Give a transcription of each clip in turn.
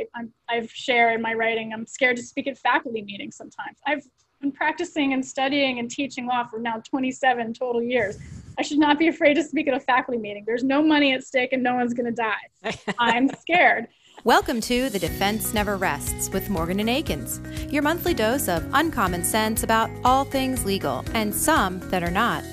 I, I'm, I've shared in my writing, I'm scared to speak at faculty meetings sometimes. I've been practicing and studying and teaching law for now 27 total years. I should not be afraid to speak at a faculty meeting. There's no money at stake and no one's going to die. I'm scared. Welcome to The Defense Never Rests with Morgan and Akins, your monthly dose of uncommon sense about all things legal and some that are not.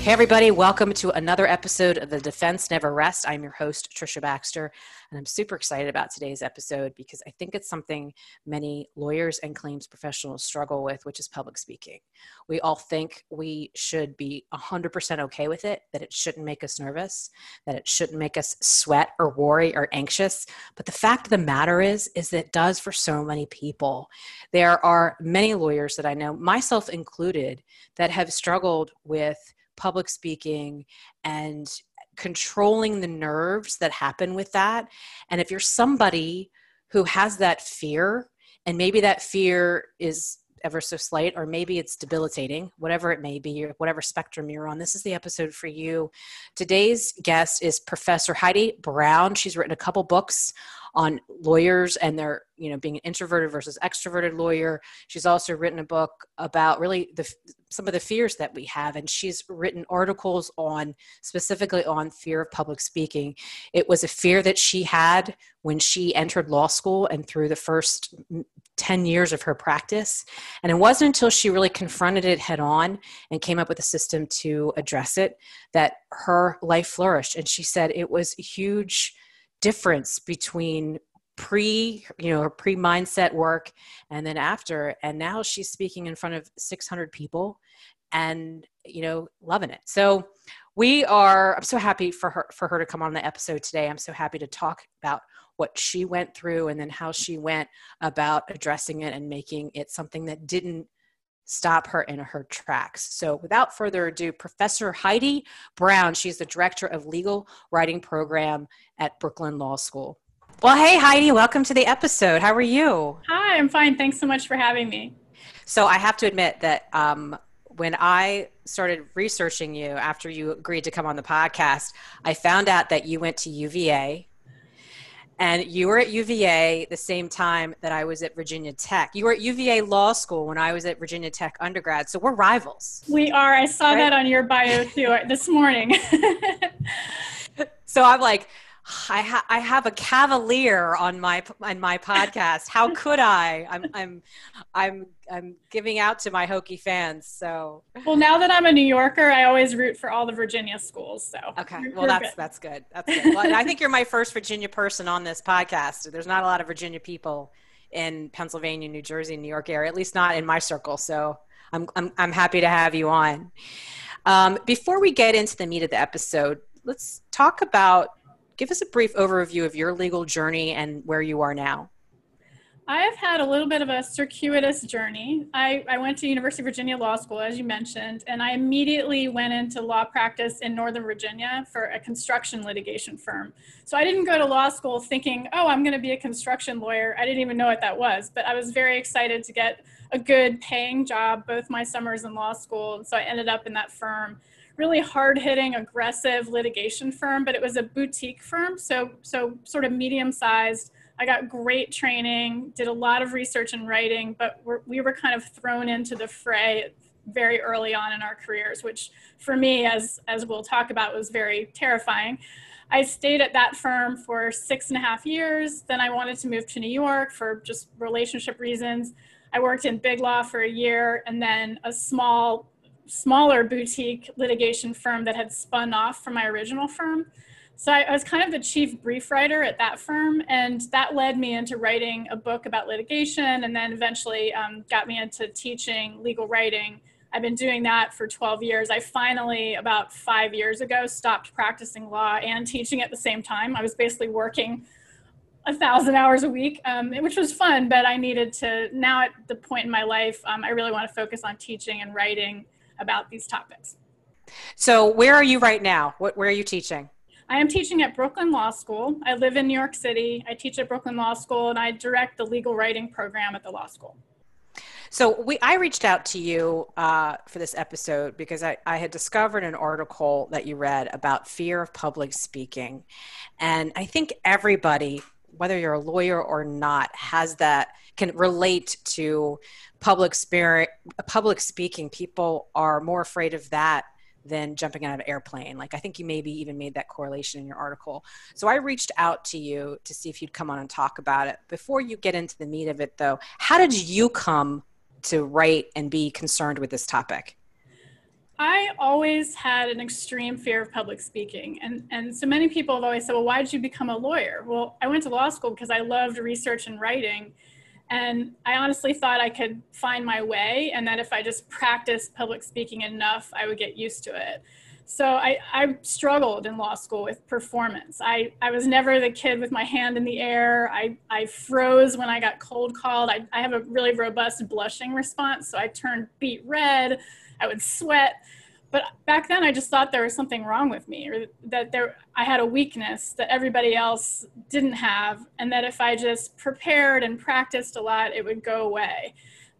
Hey, everybody, welcome to another episode of The Defense Never Rests. I'm your host, Trisha Baxter, and I'm super excited about today's episode because I think it's something many lawyers and claims professionals struggle with, which is public speaking. We all think we should be 100% okay with it, that it shouldn't make us nervous, that it shouldn't make us sweat or worry or anxious. But the fact of the matter is, is that it does for so many people. There are many lawyers that I know, myself included, that have struggled with public speaking and controlling the nerves that happen with that. And if you're somebody who has that fear, and maybe that fear is ever so slight, or maybe it's debilitating, whatever it may be, whatever spectrum you're on, this is the episode for you. Today's guest is Professor Heidi Brown. She's written a couple books on lawyers and their you know being an introverted versus extroverted lawyer. She's also written a book about really the some of the fears that we have and she's written articles on specifically on fear of public speaking. It was a fear that she had when she entered law school and through the first mm, 10 years of her practice. And it wasn't until she really confronted it head on and came up with a system to address it that her life flourished. And she said it was huge difference between pre you know pre mindset work and then after. And now she's speaking in front of 600 people and you know loving it. So we are i'm so happy for her for her to come on the episode today. I'm so happy to talk about what she went through and then how she went about addressing it and making it something that didn't stop her in her tracks. So, without further ado, Professor Heidi Brown, she's the director of legal writing program at Brooklyn Law School. Well, hey, Heidi, welcome to the episode. How are you? Hi, I'm fine. Thanks so much for having me. So, I have to admit that um, when I started researching you after you agreed to come on the podcast, I found out that you went to UVA and you were at UVA the same time that I was at Virginia Tech. You were at UVA Law School when I was at Virginia Tech undergrad. So we're rivals. We are. I saw right? that on your bio too uh, this morning. so I'm like, I, ha- I have a cavalier on my on my podcast. How could I? I'm I'm I'm I'm giving out to my Hokie fans. So well, now that I'm a New Yorker, I always root for all the Virginia schools. So okay, well that's good. that's good. That's good. Well, I think you're my first Virginia person on this podcast. There's not a lot of Virginia people in Pennsylvania, New Jersey, New York area, at least not in my circle. So I'm I'm I'm happy to have you on. Um, before we get into the meat of the episode, let's talk about give us a brief overview of your legal journey and where you are now. I have had a little bit of a circuitous journey. I, I went to University of Virginia Law School, as you mentioned, and I immediately went into law practice in Northern Virginia for a construction litigation firm. So I didn't go to law school thinking, oh, I'm going to be a construction lawyer. I didn't even know what that was, but I was very excited to get a good paying job both my summers in law school. And so I ended up in that firm really hard hitting, aggressive litigation firm, but it was a boutique firm. So, so sort of medium sized. I got great training, did a lot of research and writing, but we're, we were kind of thrown into the fray very early on in our careers, which for me, as, as we'll talk about, was very terrifying. I stayed at that firm for six and a half years. Then I wanted to move to New York for just relationship reasons. I worked in big law for a year and then a small smaller boutique litigation firm that had spun off from my original firm. So I, I, was kind of the chief brief writer at that firm, and that led me into writing a book about litigation, and then eventually um, got me into teaching legal writing. I've been doing that for 12 years. I finally, about five years ago, stopped practicing law and teaching at the same time. I was basically working a thousand hours a week, um, which was fun, but I needed to, now at the point in my life, um, I really want to focus on teaching and writing about these topics. So, where are you right now? What, where are you teaching? I am teaching at Brooklyn Law School. I live in New York City. I teach at Brooklyn Law School and I direct the legal writing program at the law school. So we, I reached out to you uh, for this episode because I, I had discovered an article that you read about fear of public speaking, and I think everybody whether you're a lawyer or not has that can relate to public spirit public speaking. People are more afraid of that than jumping out of an airplane. Like i think you maybe even made that correlation in your article. So i reached out to you to see if you'd come on and talk about it. Before you get into the meat of it though how did you come to write and be concerned with this topic I always had an extreme fear of public speaking. And, and so many people have always said, well, why did you become a lawyer? Well, I went to law school because I loved research and writing. And I honestly thought I could find my way and that if I just practiced public speaking enough, I would get used to it. So I, I struggled in law school with performance. I, I was never the kid with my hand in the air. I, I froze when I got cold called. I, I have a really robust blushing response. So I turned beet red I would sweat. But back then, I just thought there was something wrong with me, or that there I had a weakness that everybody else didn't have, and that if I just prepared and practiced a lot, it would go away.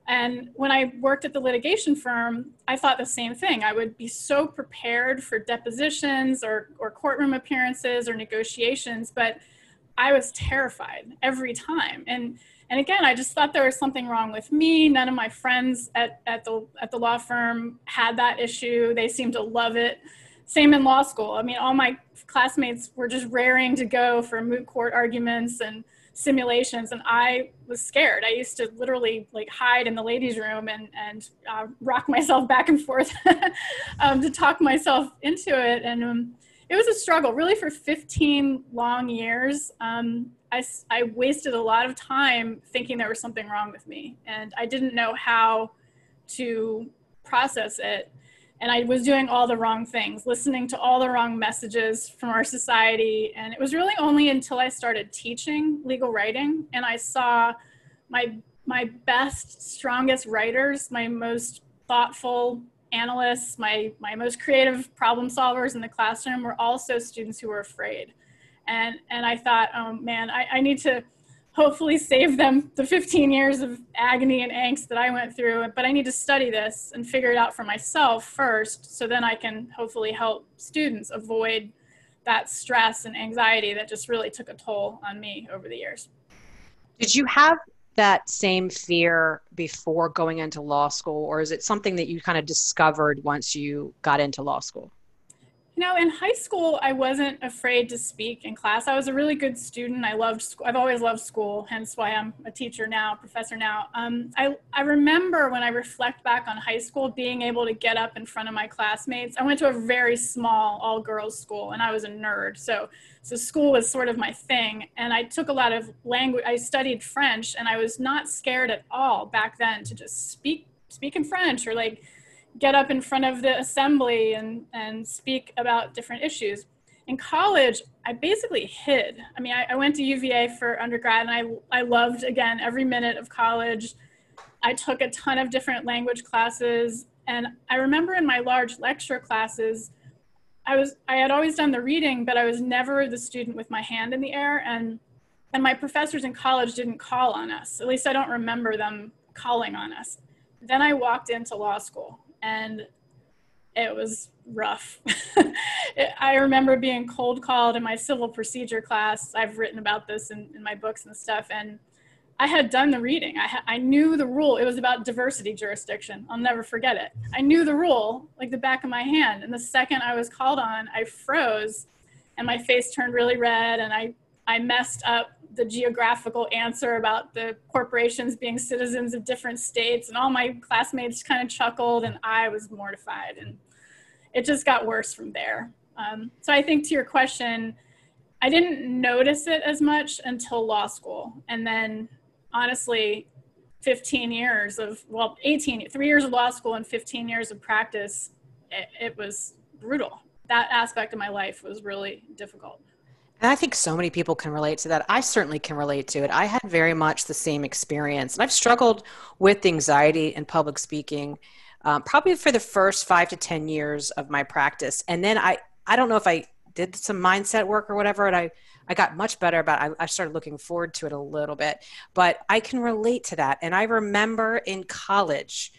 And when I worked at the litigation firm, I thought the same thing. I would be so prepared for depositions or, or courtroom appearances or negotiations, but I was terrified every time. And and again, I just thought there was something wrong with me. None of my friends at, at the at the law firm had that issue. They seemed to love it. Same in law school. I mean, all my classmates were just raring to go for moot court arguments and simulations and i was scared i used to literally like hide in the ladies room and and uh, rock myself back and forth um, to talk myself into it and um, it was a struggle really for 15 long years um, I, I wasted a lot of time thinking there was something wrong with me and i didn't know how to process it and i was doing all the wrong things listening to all the wrong messages from our society and it was really only until i started teaching legal writing and i saw my my best strongest writers my most thoughtful analysts, my, my most creative problem solvers in the classroom were also students who were afraid. And, and I thought, oh man, I, I need to hopefully save them the 15 years of agony and angst that I went through, but I need to study this and figure it out for myself first, so then I can hopefully help students avoid that stress and anxiety that just really took a toll on me over the years. Did you have that same fear before going into law school, or is it something that you kind of discovered once you got into law school? Know, in high school, I wasn't afraid to speak in class. I was a really good student. I loved school. I've always loved school, hence why I'm a teacher now, professor now. Um, I, I remember when I reflect back on high school, being able to get up in front of my classmates. I went to a very small all girls school and I was a nerd. So, so school was sort of my thing. And I took a lot of language. I studied French and I was not scared at all back then to just speak, speak in French or like, get up in front of the assembly and, and speak about different issues. In college, I basically hid. I mean, I, I went to UVA for undergrad and I, I loved, again, every minute of college. I took a ton of different language classes. And I remember in my large lecture classes, I was I had always done the reading, but I was never the student with my hand in the air. And and my professors in college didn't call on us. At least I don't remember them calling on us. Then I walked into law school and it was rough. I remember being cold called in my civil procedure class. I've written about this in, in my books and stuff. And I had done the reading. I, ha- I knew the rule. It was about diversity jurisdiction. I'll never forget it. I knew the rule like the back of my hand. And the second I was called on, I froze and my face turned really red and I, I messed up the geographical answer about the corporations being citizens of different states and all my classmates kind of chuckled and i was mortified and it just got worse from there. Um, so i think to your question i didn't notice it as much until law school and then honestly 15 years of well 18 three years of law school and 15 years of practice it, it was brutal. That aspect of my life was really difficult and I think so many people can relate to that. I certainly can relate to it. I had very much the same experience. And I've struggled with anxiety and public speaking um, probably for the first five to 10 years of my practice. And then I, I don't know if I did some mindset work or whatever, and I, I got much better about. I, I started looking forward to it a little bit. But I can relate to that. And I remember in college,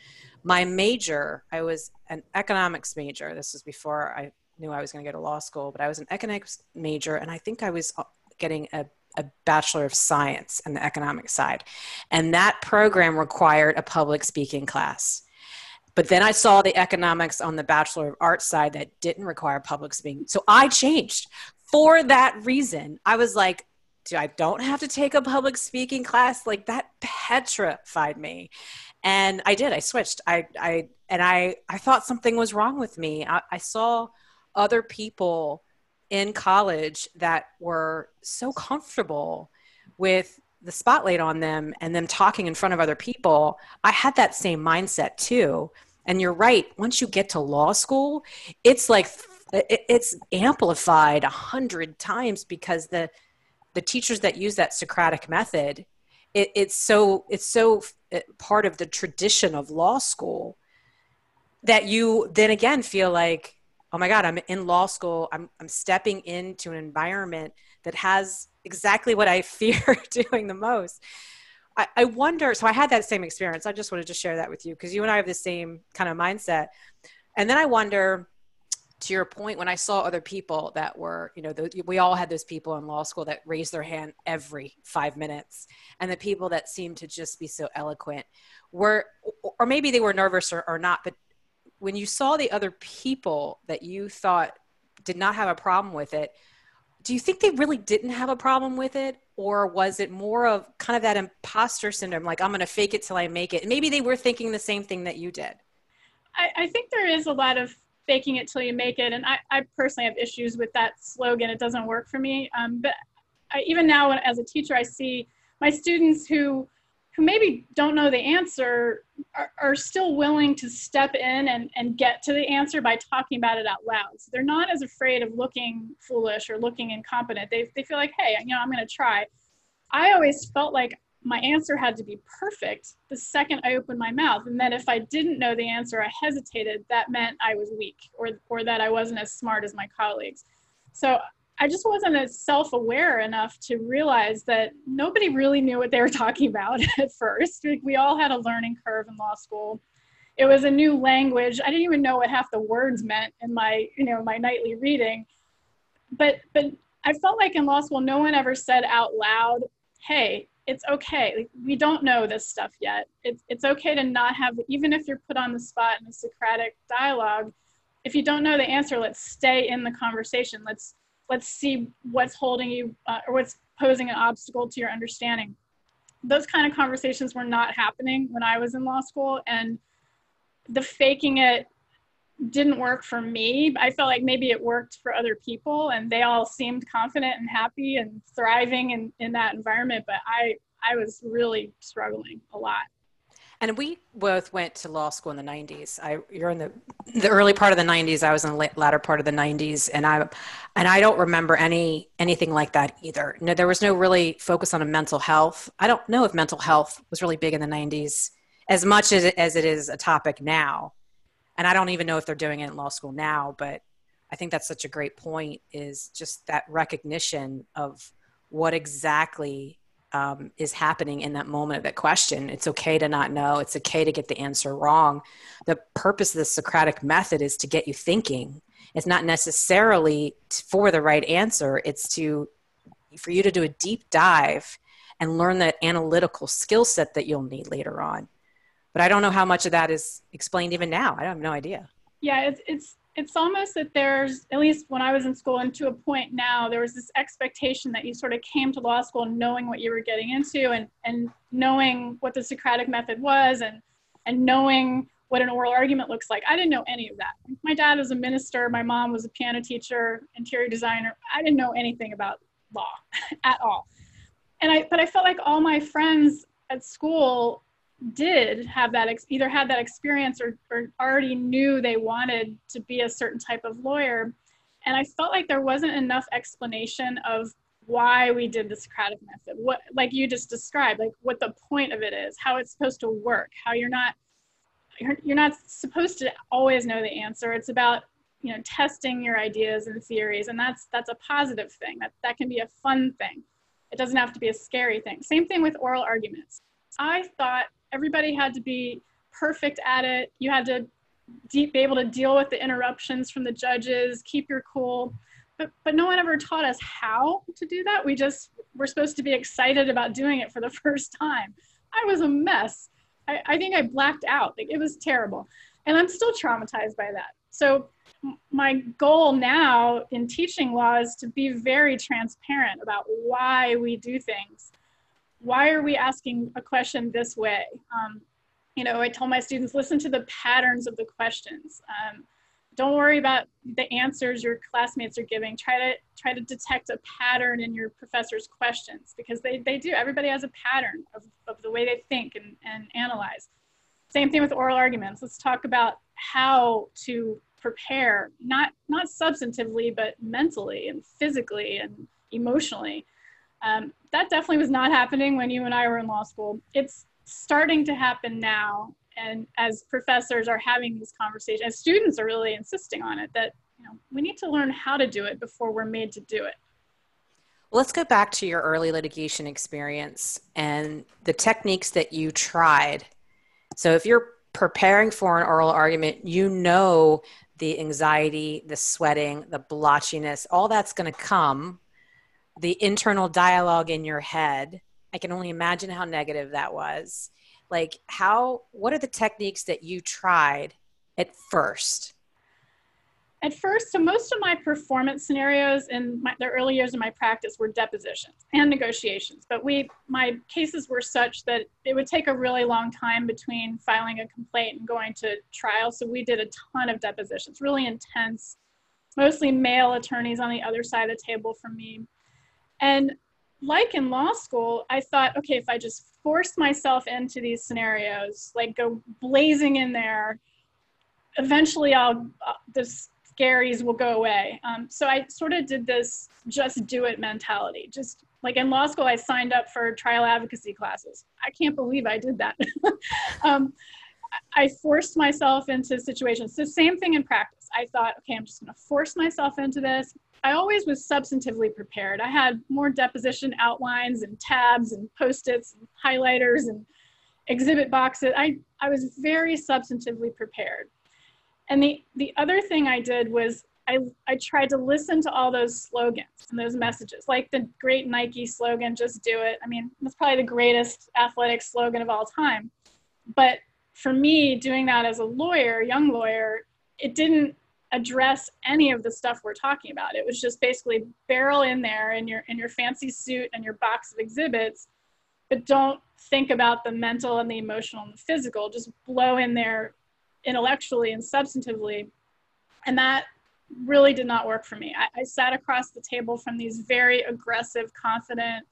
my major, I was an economics major. This was before I knew I was going to go to law school, but I was an economics major, and I think I was uh, getting a a Bachelor of Science in the economic side. And that program required a public speaking class. But then I saw the economics on the Bachelor of Arts side that didn't require public speaking. So I changed for that reason. I was like, I don't have to take a public speaking class. Like that petrified me. And I did, I switched. I, I, and I, I thought something was wrong with me. I, I saw other people in college that were so comfortable with the spotlight on them and them talking in front of other people, I had that same mindset too. And you're right. Once you get to law school, it's like it's amplified a hundred times because the the teachers that use that Socratic method, it, it's so it's so uh, part of the tradition of law school that you then again feel like, oh my God, I'm in law school. I'm I'm stepping into an environment that has exactly what I fear doing the most. I, I wonder, so I had that same experience. I just wanted to share that with you because you and I have the same kind of mindset. And then I wonder, to your point, when I saw other people that were, you know, the, we all had those people in law school that raised their hand every five minutes, and the people that seemed to just be so eloquent were, or maybe they were nervous or, or not, but when you saw the other people that you thought did not have a problem with it, do you think they really didn't have a problem with it? Or was it more of kind of that imposter syndrome like i'm going to fake it till i make it. Maybe they were thinking the same thing that you did. I, I, think there is a lot of faking it till you make it and i, I personally have issues with that slogan it doesn't work for me. Um, but I, even now as a teacher i see my students who who maybe don't know the answer are, are, still willing to step in and, and get to the answer by talking about it out loud. So they're not as afraid of looking foolish or looking incompetent. They, they feel like, hey, you know, I'm going to try. I always felt like my answer had to be perfect the second I opened my mouth. And that if I didn't know the answer, I hesitated, that meant I was weak or, or that I wasn't as smart as my colleagues. So I just wasn't as self aware enough to realize that nobody really knew what they were talking about at first. We all had a learning curve in law school. It was a new language. I didn't even know what half the words meant in my, you know, my nightly reading. But but I felt like in law school, no one ever said out loud, "Hey, it's okay. Like, we don't know this stuff yet. It's it's okay to not have, even if you're put on the spot in a Socratic dialogue. If you don't know the answer, let's stay in the conversation. Let's let's see what's holding you uh, or what's posing an obstacle to your understanding. Those kind of conversations were not happening when I was in law school, and the faking it didn't work for me. I felt like maybe it worked for other people, and they all seemed confident and happy and thriving in, in that environment. But I, I was really struggling a lot. And we both went to law school in the 90s. I you're in the the early part of the 90s. I was in the latter part of the 90s, and I and I don't remember any anything like that either. No, there was no really focus on a mental health. I don't know if mental health was really big in the 90s as much as as it is a topic now. And I don't even know if they're doing it in law school now. But I think that's such a great point. Is just that recognition of what exactly um, is happening in that moment of that question. It's okay to not know. It's okay to get the answer wrong. The purpose of the Socratic method is to get you thinking. It's not necessarily for the right answer. It's to for you to do a deep dive and learn that analytical skill set that you'll need later on. But I don't know how much of that is explained even now. I have no idea. Yeah, it's it's it's almost that there's at least when i was in school and to a point now there was this expectation that you sort of came to law school knowing what you were getting into and and knowing what the socratic method was and and knowing what an oral argument looks like. I didn't know any of that. My dad was a minister my mom was a piano teacher interior designer. I didn't know anything about law at all. And i but i felt like all my friends at school did have that ex- either had that experience or, or already knew they wanted to be a certain type of lawyer. And i felt like there wasn't enough explanation of why we did the socratic method. What like you just described like what the point of it is how it's supposed to work how you're not you're, you're not supposed to always know the answer. It's about you know testing your ideas and theories and that's that's a positive thing. That that can be a fun thing. It doesn't have to be a scary thing. Same thing with oral arguments. I thought everybody had to be perfect at it. You had to be able to deal with the interruptions from the judges, keep your cool. but, but no one ever taught us how to do that. We just were supposed to be excited about doing it for the first time. I was a mess. I, I think I blacked out. Like it was terrible. And I'm still traumatized by that. So my goal now in teaching law is to be very transparent about why we do things. Why are we asking a question this way? Um, you know, I tell my students, listen to the patterns of the questions. Um, don't worry about the answers your classmates are giving. Try to try to detect a pattern in your professor's questions because they, they do. Everybody has a pattern of, of the way they think and, and analyze. Same thing with oral arguments. Let's talk about how to prepare, not not substantively, but mentally and physically and emotionally. Um, that definitely was not happening when you and I were in law school. It's starting to happen now and as professors are having these conversations as students are really insisting on it that you know we need to learn how to do it before we're made to do it let's go back to your early litigation experience and the techniques that you tried so if you're preparing for an oral argument you know the anxiety the sweating the blotchiness all that's going to come the internal dialogue in your head. I can only imagine how negative that was. Like how what are the techniques that you tried at first? At first so most of my performance scenarios in my, the early years of my practice were depositions and negotiations. But we my cases were such that it would take a really long time between filing a complaint and going to trial. So we did a ton of depositions really intense mostly male attorneys on the other side of the table from me and like in law school, I thought, okay, if I just force myself into these scenarios, like go blazing in there, eventually I'll, uh, the scaries will go away. Um, so I sort of did this just do it mentality. Just like in law school, I signed up for trial advocacy classes. I can't believe I did that. um, I forced myself into situations. The same thing in practice. I thought, okay, I'm just going to force myself into this. I always was substantively prepared. I had more deposition outlines and tabs and post-its and highlighters and exhibit boxes. I, I was very substantively prepared. And the, the other thing I did was I, I tried to listen to all those slogans and those messages, like the great Nike slogan, just do it. I mean, that's probably the greatest athletic slogan of all time. But for me, doing that as a lawyer, young lawyer, it didn't address any of the stuff we're talking about. It was just basically barrel in there in your in your fancy suit and your box of exhibits, but don't think about the mental and the emotional and the physical. Just blow in there intellectually and substantively. And that really did not work for me. I, I sat across the table from these very aggressive, confident,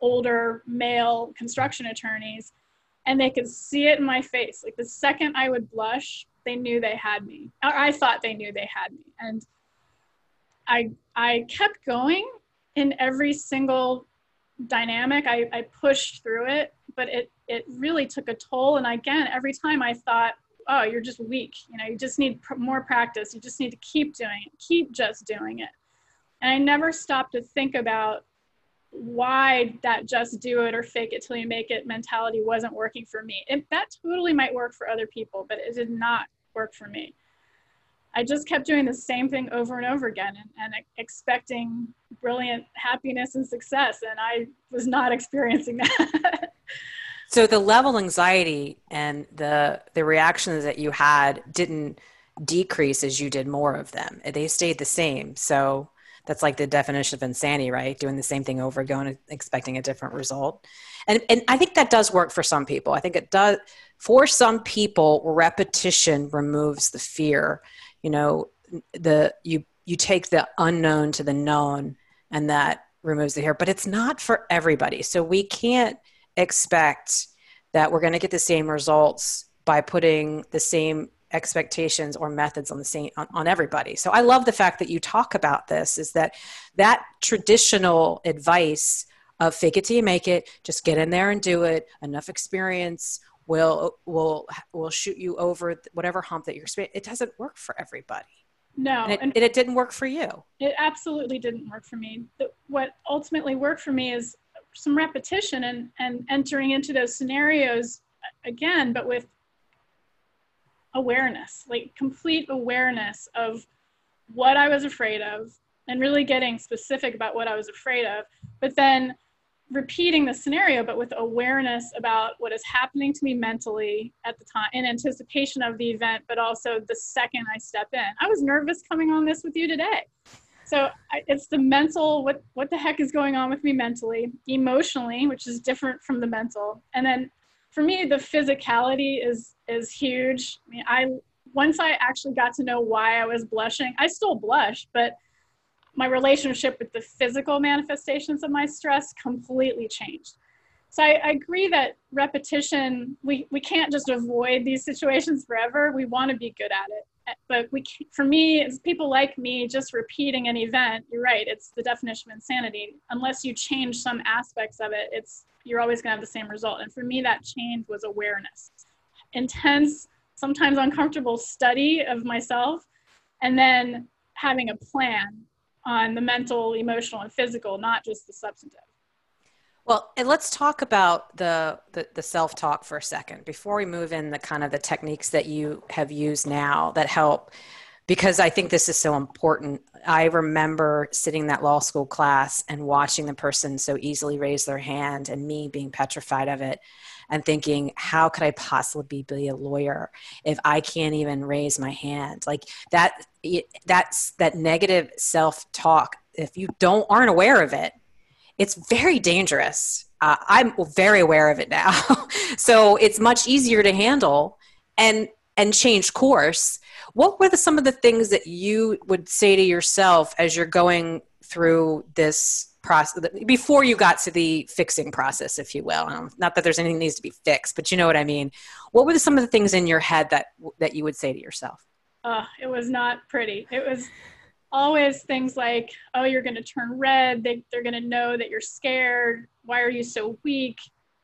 older male construction attorneys, and they could see it in my face. Like the second I would blush, they knew they had me. Or I thought they knew they had me. And I I kept going in every single dynamic. I, I pushed through it, but it it really took a toll. And again, every time I thought, oh, you're just weak. You know, you just need pr- more practice. You just need to keep doing it. Keep just doing it. And I never stopped to think about why that just do it or fake it till you make it mentality wasn't working for me. It, that totally might work for other people, but it did not work for me. I just kept doing the same thing over and over again and, and expecting brilliant happiness and success. And I was not experiencing that. so the level anxiety and the the reactions that you had didn't decrease as you did more of them. They stayed the same. So that's like the definition of insanity, right? Doing the same thing over again, expecting a different result. And and I think that does work for some people. I think it does for some people repetition removes the fear you know the you you take the unknown to the known and that removes the fear but it's not for everybody so we can't expect that we're going to get the same results by putting the same expectations or methods on the same on, on, everybody so i love the fact that you talk about this is that that traditional advice of fake it till you make it just get in there and do it enough experience will will will shoot you over whatever hump that you're experiencing. It doesn't work for everybody. No, and it, and it, didn't work for you. It absolutely didn't work for me. The, what ultimately worked for me is some repetition and and entering into those scenarios again, but with awareness, like complete awareness of what I was afraid of, and really getting specific about what I was afraid of, but then repeating the scenario, but with awareness about what is happening to me mentally at the time in anticipation of the event, but also the second I step in. I was nervous coming on this with you today. So it's the mental, what, what the heck is going on with me mentally, emotionally, which is different from the mental. And then for me, the physicality is, is huge. I mean, I, once I actually got to know why I was blushing, I still blush, but my relationship with the physical manifestations of my stress completely changed. So I, I, agree that repetition, we, we can't just avoid these situations forever. We want to be good at it. But we, for me, as people like me, just repeating an event, you're right, it's the definition of insanity. Unless you change some aspects of it, it's you're always going to have the same result. And for me, that change was awareness, intense, sometimes uncomfortable study of myself, and then having a plan on the mental, emotional, and physical, not just the substantive. Well, and let's talk about the, the, the self-talk for a second before we move in the kind of the techniques that you have used now that help because I think this is so important. I remember sitting in that law school class and watching the person so easily raise their hand and me being petrified of it and thinking, how could I possibly be a lawyer if I can't even raise my hand? Like that, that's that negative self talk. If you don't aren't aware of it, it's very dangerous. Uh, I'm very aware of it now, so it's much easier to handle and and change course. What were the, some of the things that you would say to yourself as you're going through this process before you got to the fixing process, if you will. Um, not that there's anything that needs to be fixed, but you know what I mean. What were some of the things in your head that that you would say to yourself? Uh, it was not pretty. It was always things like, "Oh, you're going to turn red. They, they're going to know that you're scared. Why are you so weak?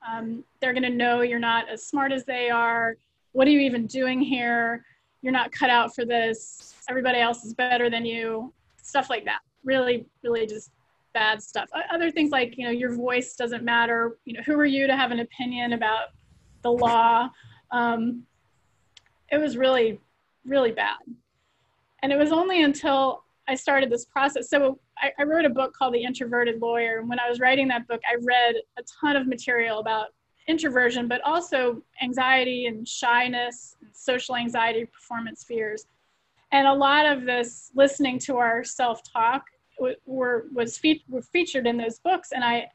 Um, they're going to know you're not as smart as they are. What are you even doing here? You're not cut out for this. Everybody else is better than you." Stuff like that. Really, really just bad stuff. Other things like, you know, your voice doesn't matter. You know, who are you to have an opinion about the law? Um, it was really, really bad. And it was only until I started this process. So I, I wrote a book called The Introverted Lawyer. And when I was writing that book, I read a ton of material about introversion, but also anxiety and shyness, social anxiety, performance fears. And a lot of this listening to our self talk were was fe- were featured in those books, and I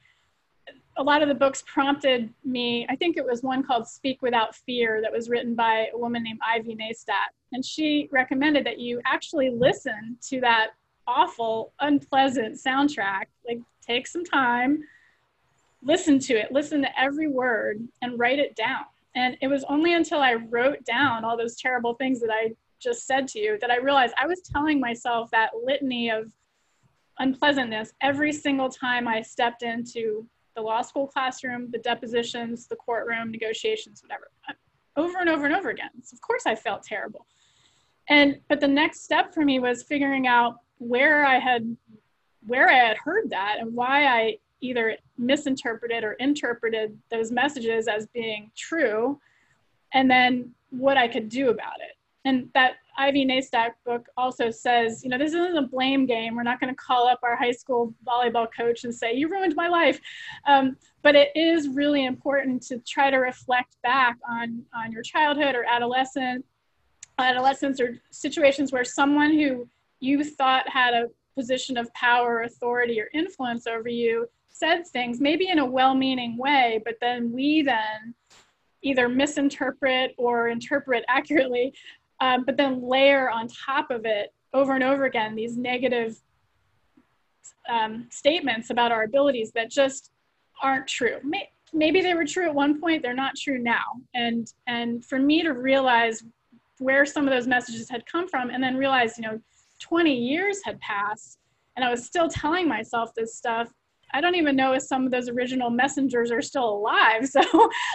a lot of the books prompted me. I think it was one called Speak Without Fear that was written by a woman named Ivy Naistadt, and she recommended that you actually listen to that awful, unpleasant soundtrack. Like take some time, listen to it, listen to every word, and write it down. And it was only until I wrote down all those terrible things that I just said to you that I realized I was telling myself that litany of unpleasantness every single time I stepped into the law school classroom, the depositions, the courtroom, negotiations, whatever, over and over and over again. So of course I felt terrible. And but the next step for me was figuring out where I had where I had heard that and why I either misinterpreted or interpreted those messages as being true and then what I could do about it. And that Ivy Naistadt book also says, you know, this isn't a blame game. We're not going to call up our high school volleyball coach and say, you ruined my life. Um, but it is really important to try to reflect back on, on your childhood or adolescent, adolescence or situations where someone who you thought had a position of power, authority, or influence over you said things, maybe in a well meaning way, but then we then either misinterpret or interpret accurately um, but then layer on top of it over and over again these negative um, statements about our abilities that just aren't true. Maybe they were true at one point, they're not true now. And and for me to realize where some of those messages had come from, and then realize, you know, 20 years had passed, and I was still telling myself this stuff. I don't even know if some of those original messengers are still alive. So,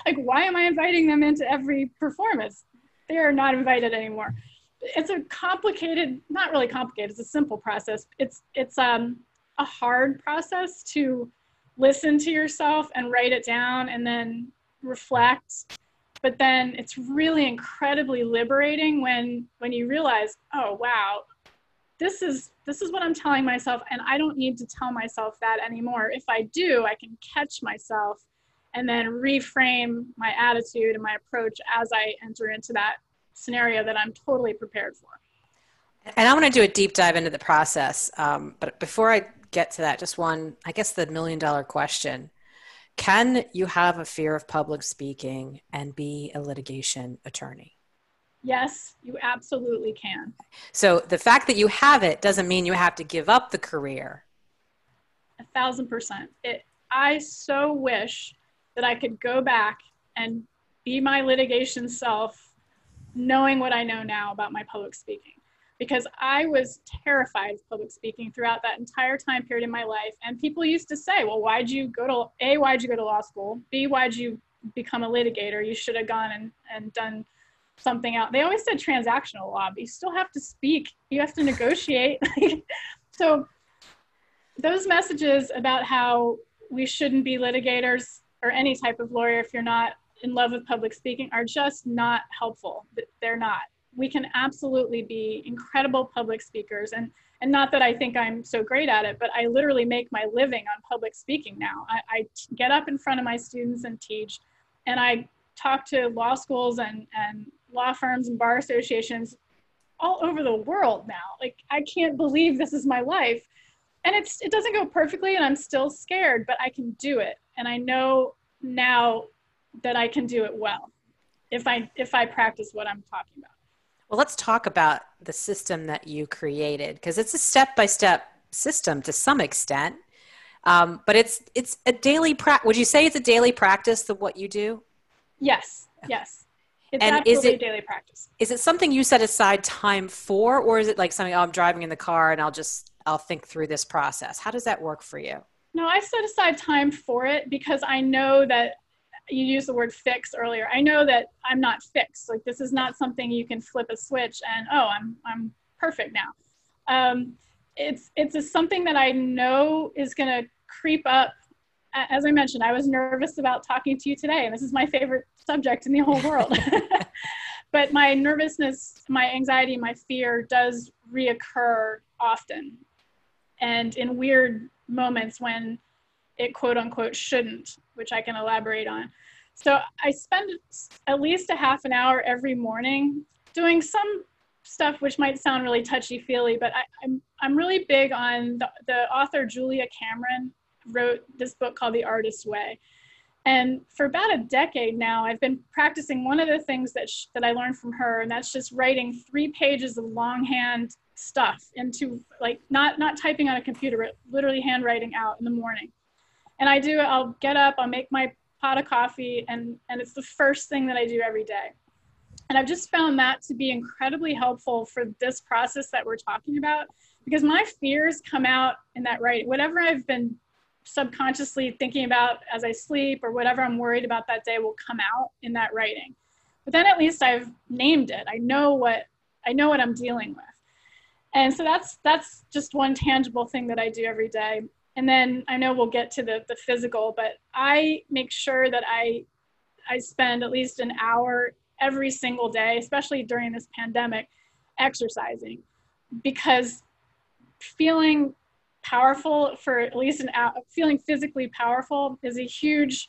like, why am I inviting them into every performance? they are not invited anymore. It's a complicated, not really complicated, it's a simple process. It's, it's um, a hard process to listen to yourself and write it down and then reflect. But then it's really incredibly liberating when, when you realize, oh, wow, this is this is what I'm telling myself, and I don't need to tell myself, that anymore. If I do, I can catch myself and then reframe my attitude and my approach as I enter into that scenario that I'm totally prepared for. And I want to do a deep dive into the process. Um, but before I get to that, just one, I guess the million dollar question Can you have a fear of public speaking and be a litigation attorney? Yes, you absolutely can. So the fact that you have it doesn't mean you have to give up the career. A thousand percent. It, I so wish that I could go back and be my litigation self, knowing what I know now about my public speaking. Because I was terrified of public speaking throughout that entire time period in my life. And people used to say, well, why'd you go to, A, why'd you go to law school? B, why'd you become a litigator? You should have gone and, and done something out. They always said transactional law, but you still have to speak, you have to negotiate. so, those messages about how we shouldn't be litigators or any type of lawyer if you're not in love with public speaking are just not helpful. They're not. We can absolutely be incredible public speakers and and not that I think I'm so great at it, but I literally make my living on public speaking now. I, I get up in front of my students and teach, and I talk to law schools and, and law firms and bar associations all over the world now. Like I can't believe this is my life. And it's it doesn't go perfectly and I'm still scared, but I can do it and I know now that I can do it well if I if I practice what I'm talking about. Well, let's talk about the system that you created because it's a step by step system to some extent, um, but it's it's a daily practice. Would you say it's a daily practice of what you do? Yes. Yes. It's and is it daily practice? Is it something you set aside time for, or is it like something? Oh, I'm driving in the car and I'll just I'll think through this process. How does that work for you? No, I set aside time for it because I know that you used the word fix earlier. I know that I'm not fixed. Like this is not something you can flip a switch and oh, I'm I'm perfect now. Um, it's it's a, something that I know is going to creep up. As I mentioned, I was nervous about talking to you today, and this is my favorite subject in the whole world. but my nervousness, my anxiety, my fear does reoccur often, and in weird moments when it quote unquote shouldn't, which I can elaborate on. So I spend at least a half an hour every morning doing some stuff which might sound really touchy feely, but I, am I'm, I'm really big on the, the author Julia Cameron wrote this book called The Artist's Way. And for about a decade now, I've been practicing one of the things that, sh- that I learned from her, and that's just writing three pages of longhand stuff into like not not typing on a computer but literally handwriting out in the morning. And i do i'll get up i'll make my pot of coffee and and it's the first thing that i do every day. And i've just found that to be incredibly helpful for this process that we're talking about because my fears come out in that writing. Whatever i've been subconsciously thinking about as i sleep or whatever i'm worried about that day will come out in that writing. But then at least i've named it. I know what i know what i'm dealing with. And so that's that's just one tangible thing that i do every day. And then i know we'll get to the, the physical but i make sure that i i spend at least an hour every single day especially during this pandemic exercising. Because feeling powerful for at least an hour feeling physically powerful is a huge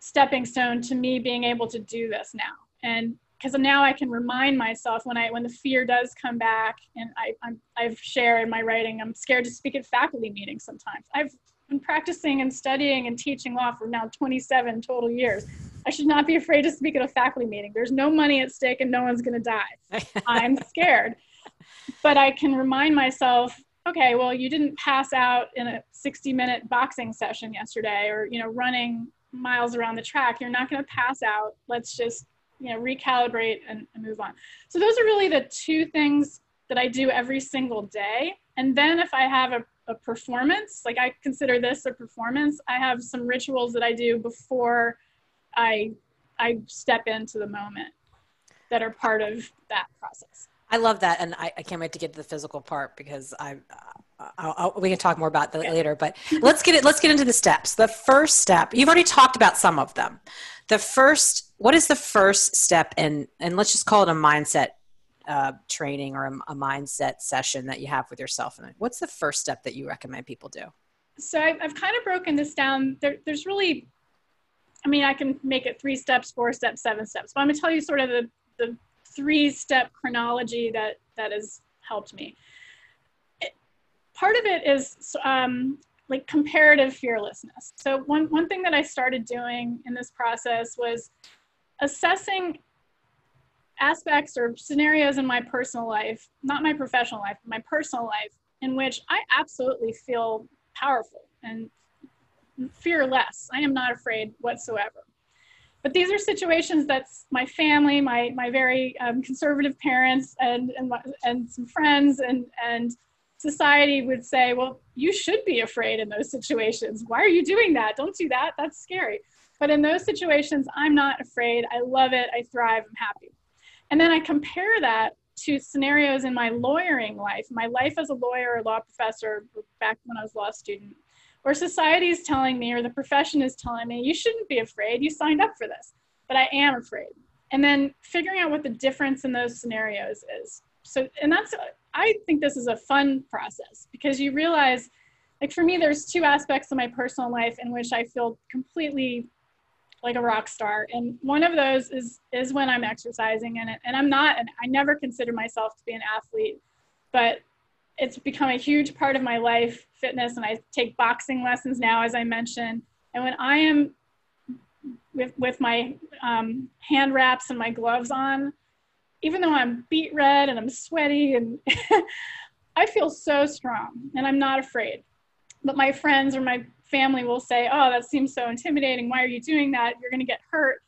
stepping stone to me being able to do this now and because now I can remind myself when I when the fear does come back, and I I'm, I've shared in my writing, I'm scared to speak at faculty meetings sometimes. I've been practicing and studying and teaching law for now 27 total years. I should not be afraid to speak at a faculty meeting. There's no money at stake and no one's going to die. I'm scared. But I can remind myself, okay, well, you didn't pass out in a 60 minute boxing session yesterday or, you know, running miles around the track. You're not going to pass out. Let's just you know, recalibrate and, and move on. So those are really the two things that I do every single day. And then if I have a, a performance, like I consider this a performance, I have some rituals that I do before I I step into the moment that are part of that process. I love that, and I, I can't wait to get to the physical part because I, uh, I'll, I'll, we can talk more about that yeah. later. But let's get it. Let's get into the steps. The first step, you've already talked about some of them. The first, what is the first step in, and let's just call it a mindset uh, training or a, a, mindset session that you have with yourself? And what's the first step that you recommend people do? So I've, I've kind of broken this down. There, there's really, I mean, I can make it three steps, four steps, seven steps, but I'm gonna tell you sort of the, the three step chronology that, that has helped me. It, part of it is um, like comparative fearlessness. So one, one thing that I started doing in this process was assessing aspects or scenarios in my personal life, not my professional life, my personal life, in which I absolutely feel powerful and fearless. I am not afraid whatsoever. But these are situations that my family, my, my very um, conservative parents, and, and, my, and some friends and, and society would say, well, you should be afraid in those situations. Why are you doing that? Don't do that. That's scary. But in those situations, I'm not afraid. I love it. I thrive. I'm happy. And then I compare that to scenarios in my lawyering life, my life as a lawyer or law professor back when I was a law student, where society is telling me or the profession is telling me, you shouldn't be afraid. You signed up for this. But I am afraid. And then figuring out what the difference in those scenarios is. So, and that's, I think this is a fun process because you realize, like for me, there's two aspects of my personal life in which I feel completely like a rock star. And one of those is is when I'm exercising and and I'm not and I never consider myself to be an athlete, but it's become a huge part of my life, fitness, and I take boxing lessons now, as I mentioned. And when I am with with my um, hand wraps and my gloves on, even though I'm beet red and I'm sweaty and I feel so strong and I'm not afraid. But my friends or my family will say, oh, that seems so intimidating. Why are you doing that? You're going to get hurt.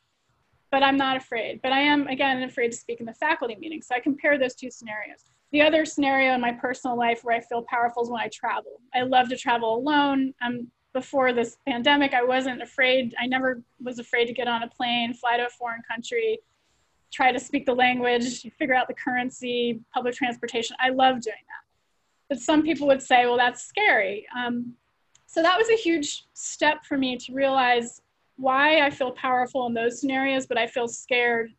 But I'm not afraid. But I am, again, afraid to speak in the faculty meeting. So I compare those two scenarios. The other scenario in my personal life where I feel powerful is when I travel. I love to travel alone. Um, before this pandemic, I wasn't afraid. I never was afraid to get on a plane, fly to a foreign country, try to speak the language, figure out the currency, public transportation. I love doing that. But some people would say, well, that's scary. Um, so that was a huge step for me to realize why I feel powerful in those scenarios, but I feel scared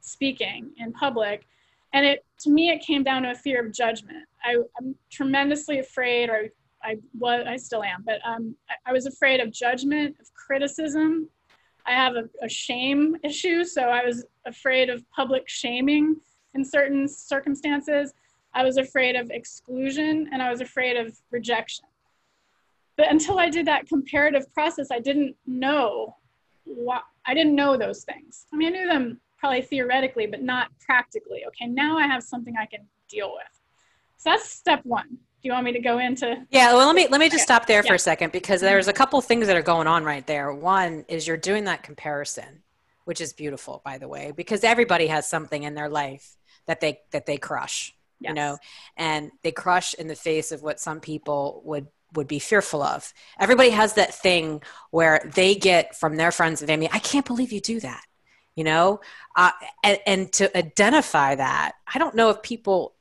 speaking in public. And it to me, it came down to a fear of judgment. I, am tremendously afraid, or I was, I still am, but um, I, I, was afraid of judgment, of criticism. I have a, a shame issue, so I was afraid of public shaming in certain circumstances. I was afraid of exclusion, and I was afraid of rejection. But until I did that comparative process, I didn't know what I didn't know those things. I mean, I knew them probably theoretically, but not practically. Okay, now I have something I can deal with. So that's step one. Do you want me to go into? Yeah, well, let me let me just stop there yeah. for a second because there's a couple things that are going on right there. One is you're doing that comparison, which is beautiful, by the way, because everybody has something in their life that they that they crush, yes. you know, and they crush in the face of what some people would would be fearful of. Everybody has that thing where they get from their friends and family, I can't believe you do that, you know? Uh, and, and to identify that, I don't know if people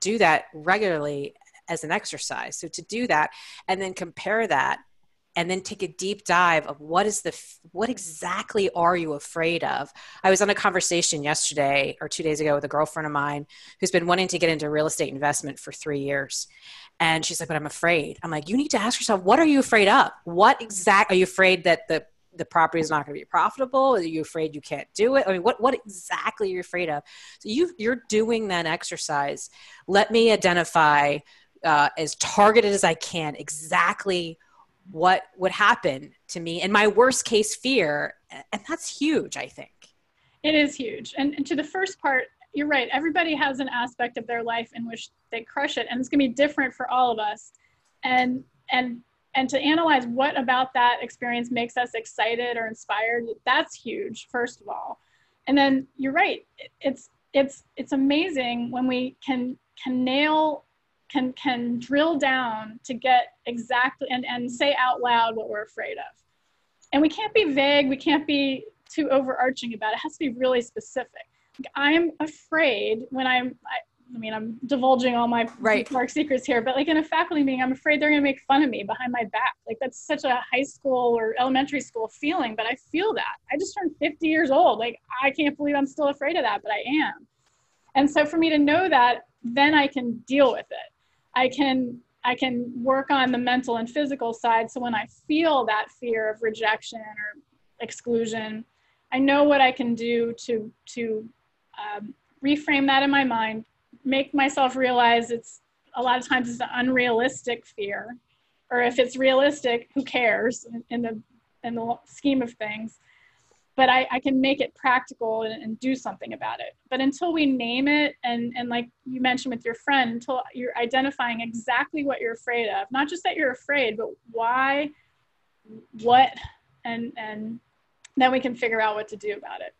do that regularly as an exercise. So to do that and then compare that and then take a deep dive of what is the what exactly are you afraid of i was on a conversation yesterday or two days ago with a girlfriend of mine who's been wanting to get into real estate investment for three years and she's like but i'm afraid i'm like you need to ask yourself what are you afraid of what exact are you afraid that the the property is not going to be profitable are you afraid you can't do it. I mean what what exactly are you afraid of? So you you're doing that exercise. Let me identify uh, as targeted as i can exactly what would happen to me and my worst case fear and that's huge i think. It is huge. And, and to the first part you're right. Everybody has an aspect of their life in which they crush it and it's going to be different for all of us. And and and to analyze what about that experience makes us excited or inspired that's huge first of all and then you're right it's it's it's amazing when we can can nail can can drill down to get exactly and, and say out loud what we're afraid of. And we can't be vague, we can't be too overarching about it. It has to be really specific. I'm afraid when I'm I mean, I'm divulging all my right. dark secrets here, but like in a faculty meeting, I'm afraid they're going to make fun of me behind my back. Like that's such a high school or elementary school feeling, but I feel that. I just turned 50 years old. Like I can't believe I'm still afraid of that, but I am And so for me to know that, then I can deal with it. I can I can work on the mental and physical side. So when I feel that fear of rejection or exclusion, I know what I can do to to um, reframe that in my mind, make myself realize it's a lot of times it's an unrealistic fear, or if it's realistic, who cares in the in the scheme of things but I, I can make it practical and, and, do something about it. But until we name it, and, and like you mentioned with your friend, until you're identifying exactly what you're afraid of, not just that you're afraid, but why, what, and, and then we can figure out what to do about it.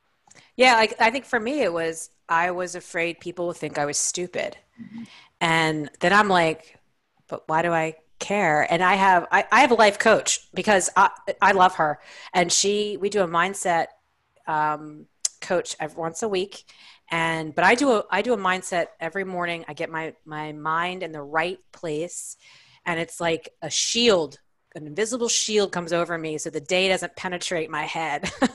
Yeah, like I think for me, it was I was afraid people would think I was stupid. Mm-hmm. And then I'm like, but why do I care and i have I, I, have a life coach because I, I love her and she we do a mindset um, coach every, once a week and but i do a i do a mindset every morning i get my my mind in the right place and it's like a shield an invisible shield comes over me so the day doesn't penetrate my head.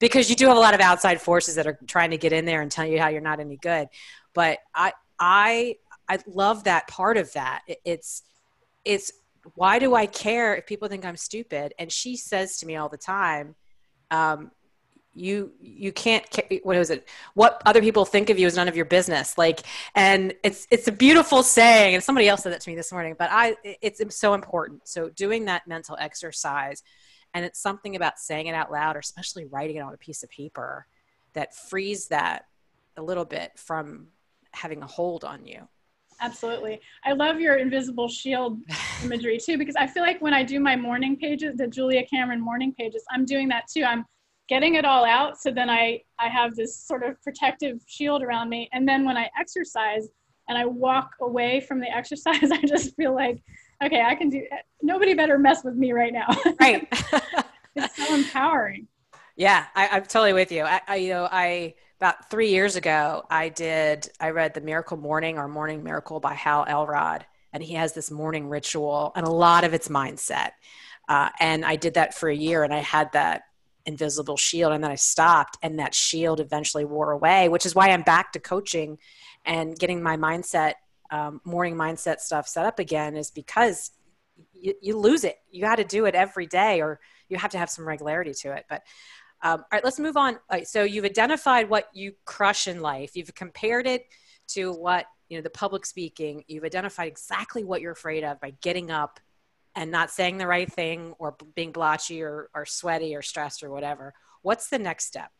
Because you do have a lot of outside forces that are trying to get in there and tell you how you're not any good. But i i i love that part of that. It's it's why do I care if people think I'm stupid? And she says to me all the time, um, you you can't what is it what other people think of you is none of your business like and it's it's a beautiful saying and somebody else said that to me this morning but i it's so important so doing that mental exercise and it's something about saying it out loud or especially writing it on a piece of paper that frees that a little bit from having a hold on you Absolutely. I love your invisible shield imagery too, because I feel like when I do my morning pages, the Julia Cameron morning pages, I'm doing that too. I'm getting it all out. So then I, I have this sort of protective shield around me. And then when I exercise and I walk away from the exercise, I just feel like, okay, I can do, nobody better mess with me right now. Right. it's so empowering. Yeah, I, am totally with you. I, I, you know, I, about three years ago, I did, I read The Miracle Morning or Morning Miracle by Hal Elrod. And he has this morning ritual, and a lot of it's mindset. Uh, and I did that for a year, and I had that invisible shield. And then I stopped, and that shield eventually wore away, which is why I'm back to coaching and getting my mindset, um, morning mindset stuff set up again, is because you, you lose it. You got to do it every day, or you have to have some regularity to it. But um, all right, let's move on. Right, so you've identified what you crush in life. You've compared it to what you know the public speaking. You've identified exactly what you're afraid of by getting up and not saying the right thing or being blotchy or, or sweaty or stressed or whatever. What's the next step?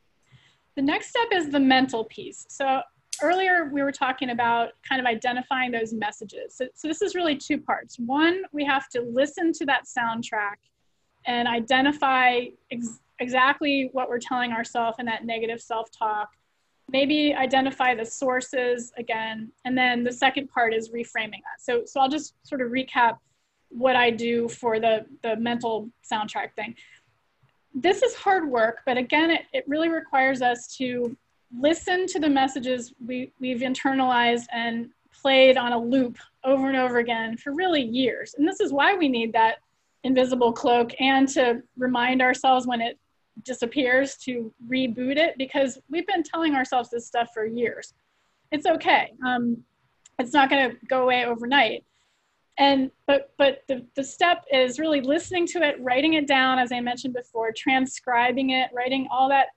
The next step is the mental piece. So earlier we were talking about kind of identifying those messages. So, so this is really two parts. One, we have to listen to that soundtrack and identify ex- exactly what we're telling ourselves in that negative self talk. Maybe identify the sources again. And then the second part is reframing that. So, so I'll just sort of recap what I do for the, the mental soundtrack thing. This is hard work, but again, it, it really requires us to listen to the messages we, we've internalized and played on a loop over and over again for really years. And this is why we need that invisible cloak and to remind ourselves when it disappears to reboot it because we've been telling ourselves this stuff for years. It's okay. Um, it's not going to go away overnight. And but but the, the step is really listening to it, writing it down, as I mentioned before, transcribing it, writing all that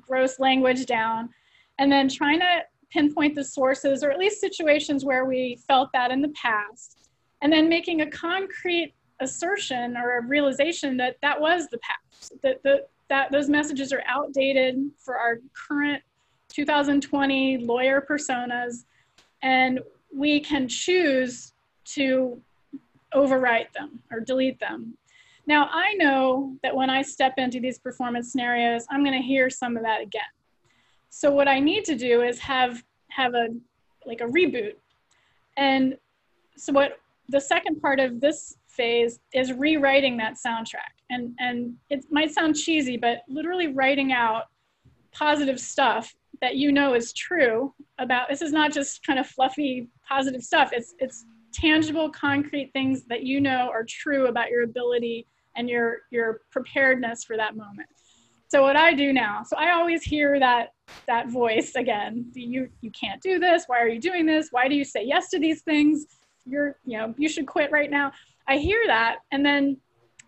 gross language down, and then trying to pinpoint the sources or at least situations where we felt that in the past, and then making a concrete assertion or a realization that that was the past, that the, that those messages are outdated for our current 2020 lawyer personas and we can choose to overwrite them or delete them. Now i know that when i step into these performance scenarios i'm going to hear some of that again. So what i need to do is have have a like a reboot. And so what the second part of this phase is rewriting that soundtrack. And and it might sound cheesy but literally writing out positive stuff that you know is true about this is not just kind of fluffy positive stuff. It's it's tangible concrete things that you know are true about your ability and your your preparedness for that moment so what i do now so i always hear that that voice again. You you can't do this. Why are you doing this? Why do you say yes to these things? You're, you know, you should quit right now. I hear that and then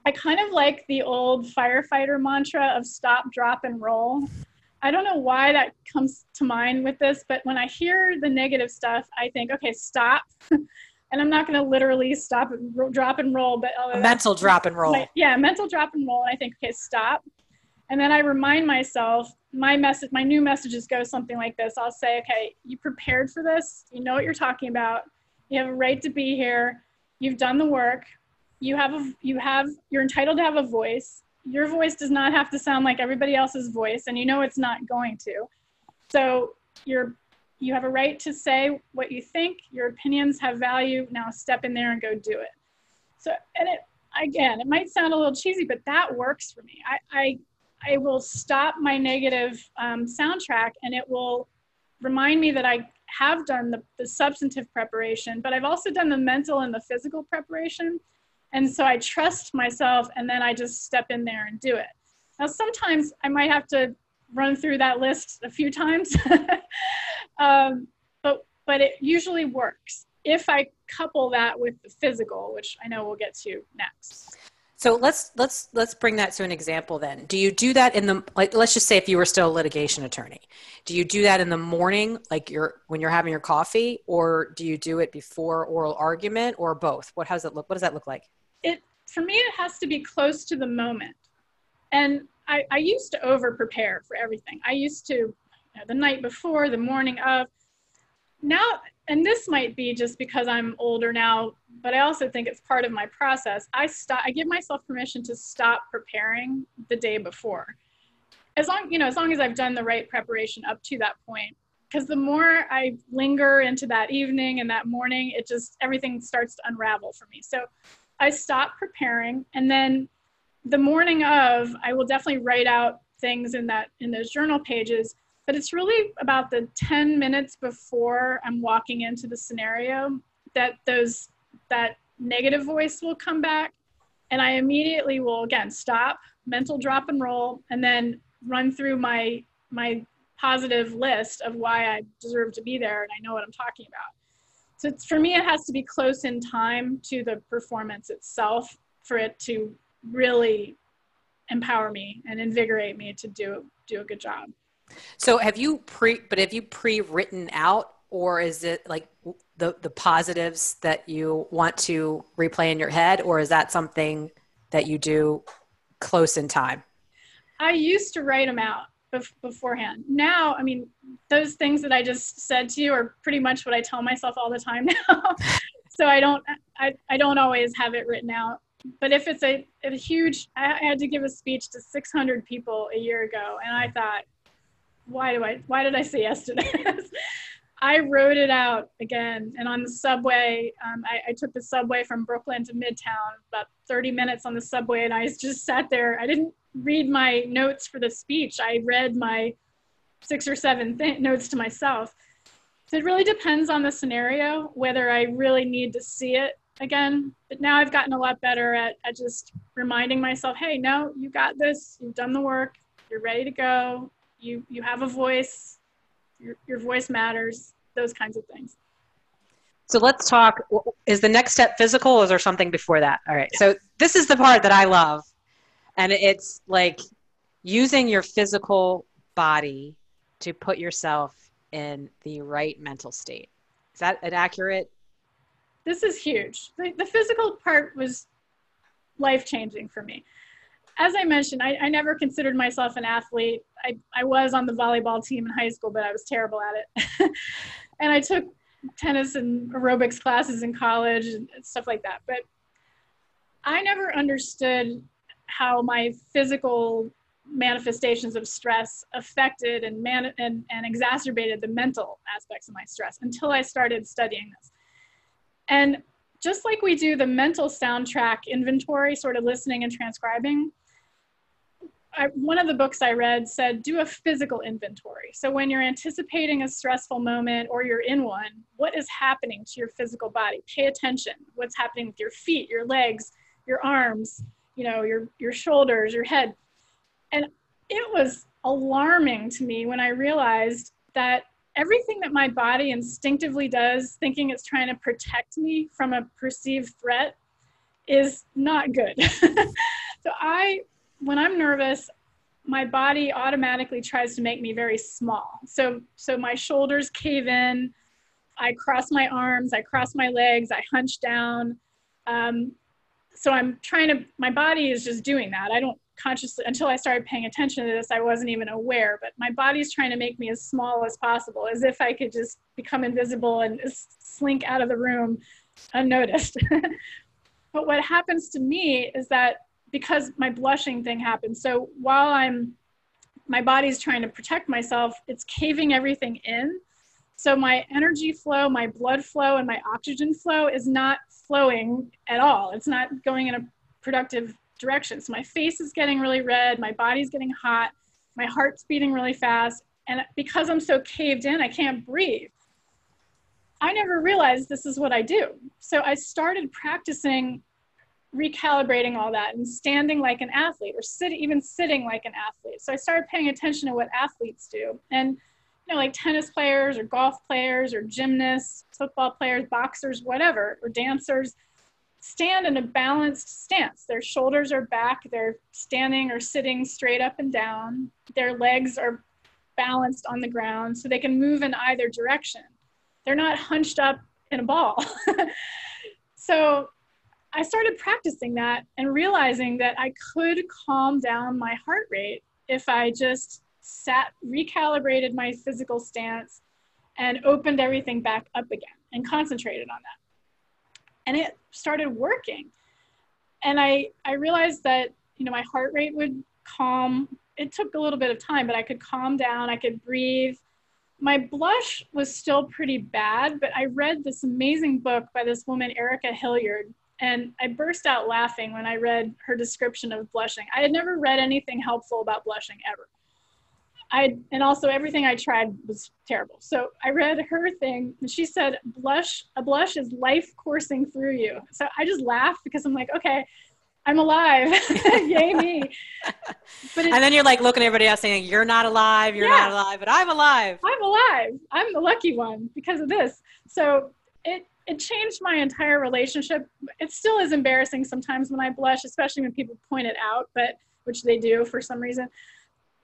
I kind of like the old firefighter mantra of stop, drop, and roll. I don't know why that comes to mind with this, but when I hear the negative stuff, I think, okay, stop. and I'm not going to literally stop, and drop, and roll, but a mental drop and roll. My, yeah, mental drop and roll. And I think, okay, stop. And then I remind myself, my message, my new messages go something like this. I'll say, okay, you prepared for this. You know what you're talking about. You have a right to be here. You've done the work. You have a, you have, you're entitled to have a voice your voice does not have to sound like everybody else's voice and you know it's not going to so you're you have a right to say what you think your opinions have value now step in there and go do it. So and it again it might sound a little cheesy but that works for me. I i, I will stop my negative um, soundtrack and it will remind me that i have done the, the substantive preparation but i've also done the mental and the physical preparation. And so I trust myself and then I just step in there and do it. Now, sometimes I might have to run through that list a few times, um, but, but it usually works if I couple that with the physical, which I know we'll get to next. So let's let's let's bring that to an example then. Do you do that in the like let's just say if you were still a litigation attorney. Do you do that in the morning like you're when you're having your coffee or do you do it before oral argument or both? What does it look what does that look like? it for me it has to be close to the moment and i, I used to over prepare for everything i used to know, the night before the morning of. Now and this might be just because i'm older now but i also think it's part of my process. I stop i give myself permission to stop preparing the day before. As long you know as long as i've done the right preparation up to that point. Because the more i linger into that evening and that morning it just everything starts to unravel for me. So I stop preparing and then the morning of I will definitely write out things in that in those journal pages but it's really about the 10 minutes before I'm walking into the scenario that those that negative voice will come back and I immediately will again stop mental drop and roll and then run through my my positive list of why I deserve to be there and I know what I'm talking about so for me, it has to be close in time to the performance itself for it to really empower me and invigorate me to do do a good job. So have you pre but have you pre-written out or is it like the the positives that you want to replay in your head or is that something that you do close in time? I used to write them out beforehand. Now, I mean, those things that I just said to you are pretty much what I tell myself all the time now. so I don't, I, I don't always have it written out. But if it's a, a huge, I had to give a speech to 600 people a year ago, and I thought, why do I, why did I say yes to this? I wrote it out again, and on the subway, um, I, I, took the subway from Brooklyn to Midtown, about 30 minutes on the subway, and I just sat there. I didn't read my notes for the speech. I read my six or seven th- notes to myself. So it really depends on the scenario whether I really need to see it again. But now I've gotten a lot better at, at just reminding myself, hey, no, you got this. You've done the work. You're ready to go. You you have a voice. Your your voice matters. Those kinds of things. So let's talk. Is the next step physical, or is there something before that? All right. So this is the part that I love and it's like using your physical body to put yourself in the right mental state is that an accurate this is huge the, the physical part was life changing for me as i mentioned I, I, never considered myself an athlete I, I was on the volleyball team in high school but i was terrible at it and i took tennis and aerobics classes in college and stuff like that but i never understood how my physical manifestations of stress affected and, man- and, and exacerbated the mental aspects of my stress until I started studying this. And just like we do the mental soundtrack inventory, sort of listening and transcribing, I, one of the books I read said do a physical inventory. So when you're anticipating a stressful moment or you're in one, what is happening to your physical body? Pay attention. What's happening with your feet, your legs, your arms, you know, your, your shoulders, your head. And it was alarming to me when I realized that everything that my body instinctively does, thinking it's trying to protect me from a perceived threat, is not good. so I, when I'm nervous, my body automatically tries to make me very small. So, so my shoulders cave in. I cross my arms. I cross my legs. I hunch down. Um, so I'm trying to. My body is just doing that. I don't consciously until I started paying attention to this. I wasn't even aware. But my body's trying to make me as small as possible, as if I could just become invisible and slink out of the room unnoticed. but what happens to me is that because my blushing thing happens. So while I'm, my body's trying to protect myself, it's caving everything in. So my energy flow, my blood flow, and my oxygen flow is not flowing at all. It's not going in a productive direction. So my face is getting really red, my body's getting hot, my heart's beating really fast. And because I'm so caved in, I can't breathe. I never realized this is what I do. So I started practicing recalibrating all that and standing like an athlete or sit, even sitting like an athlete. So I started paying attention to what athletes do. And, you know, like tennis players or golf players or gymnasts, football players, boxers, whatever, or dancers stand in a balanced stance. Their shoulders are back, they're standing or sitting straight up and down. Their legs are balanced on the ground so they can move in either direction. They're not hunched up in a ball. so I started practicing that and realizing that I could calm down my heart rate if I just sat, recalibrated my physical stance, and opened everything back up again and concentrated on that. And it started working. And I, I realized that, you know, my heart rate would calm. It took a little bit of time, but I could calm down, I could breathe. My blush was still pretty bad, but I read this amazing book by this woman, Erika Hilliard, and I burst out laughing when I read her description of blushing. I had never read anything helpful about blushing ever. I and also everything I tried was terrible. So I read her thing and she said blush a blush is life coursing through you. So I just laughed because I'm like, okay, I'm alive. Yay me. But and then you're like looking at everybody else saying, You're not alive, you're yeah, not alive, but I'm alive. I'm alive. I'm the lucky one because of this. So it it changed my entire relationship. It still is embarrassing sometimes when I blush, especially when people point it out, but which they do for some reason.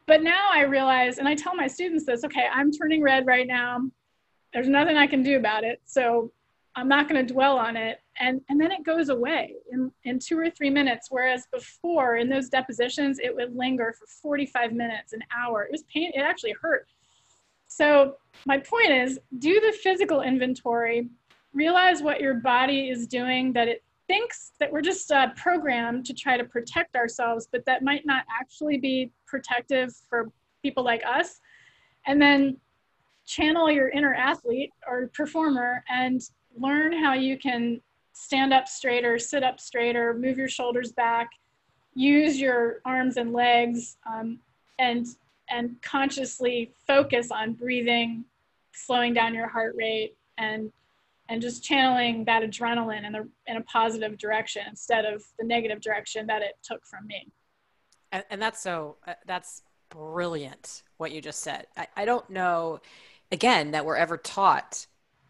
But now I realize, and I tell my students this, okay, I'm turning red right now. There's nothing I can do about it. So I'm not going to dwell on it. And, and then it goes away in, in two or three minutes. Whereas before in those depositions, it would linger for 45 minutes, an hour. It was pain. It actually hurt. So my point is do the physical inventory realize what your body is doing, that it thinks that we're just uh, programmed to try to protect ourselves, but that might not actually be protective for people like us. And then channel your inner athlete or performer and learn how you can stand up straighter, sit up straighter, move your shoulders back, use your arms and legs, um, and and consciously focus on breathing, slowing down your heart rate, and and just channeling that adrenaline in in a positive direction instead of the negative direction that it took from me. And, and that's so, uh, that's brilliant what you just said. I, I don't know, again, that we're ever taught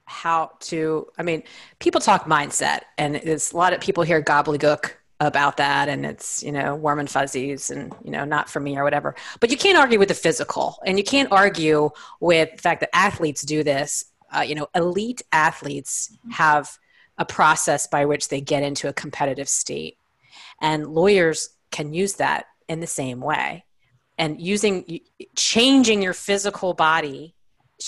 how to, I mean, people talk mindset and there's a lot of people hear gobbledygook about that and it's you know warm and fuzzies and you know not for me or whatever but you can't argue with the physical and you can't argue with the fact that athletes do this uh, you know, elite athletes have a process by which they get into a competitive state. And lawyers can use that in the same way. And using, changing your physical body,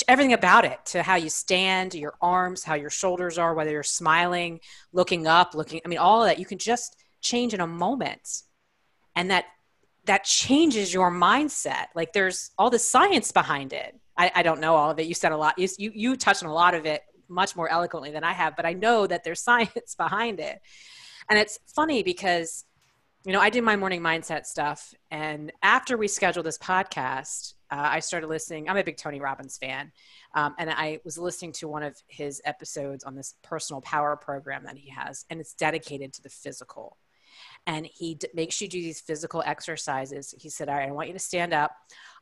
everything about it to how you stand, your arms, how your shoulders are, whether you're smiling, looking up, looking, I mean, all of that, you can just change in a moment. And that that changes your mindset. Like there's all the science behind it. I, I don't know all of it. You said a lot. You, you, you touched on a lot of it much more eloquently than I have, but I know that there's science behind it. And it's funny because, you know, I do my morning mindset stuff. And after we scheduled this podcast, uh, I started listening. I'm a big Tony Robbins fan. Um, and I was listening to one of his episodes on this personal power program that he has, and it's dedicated to the physical. And he d- makes you do these physical exercises. He said, All right, I want you to stand up.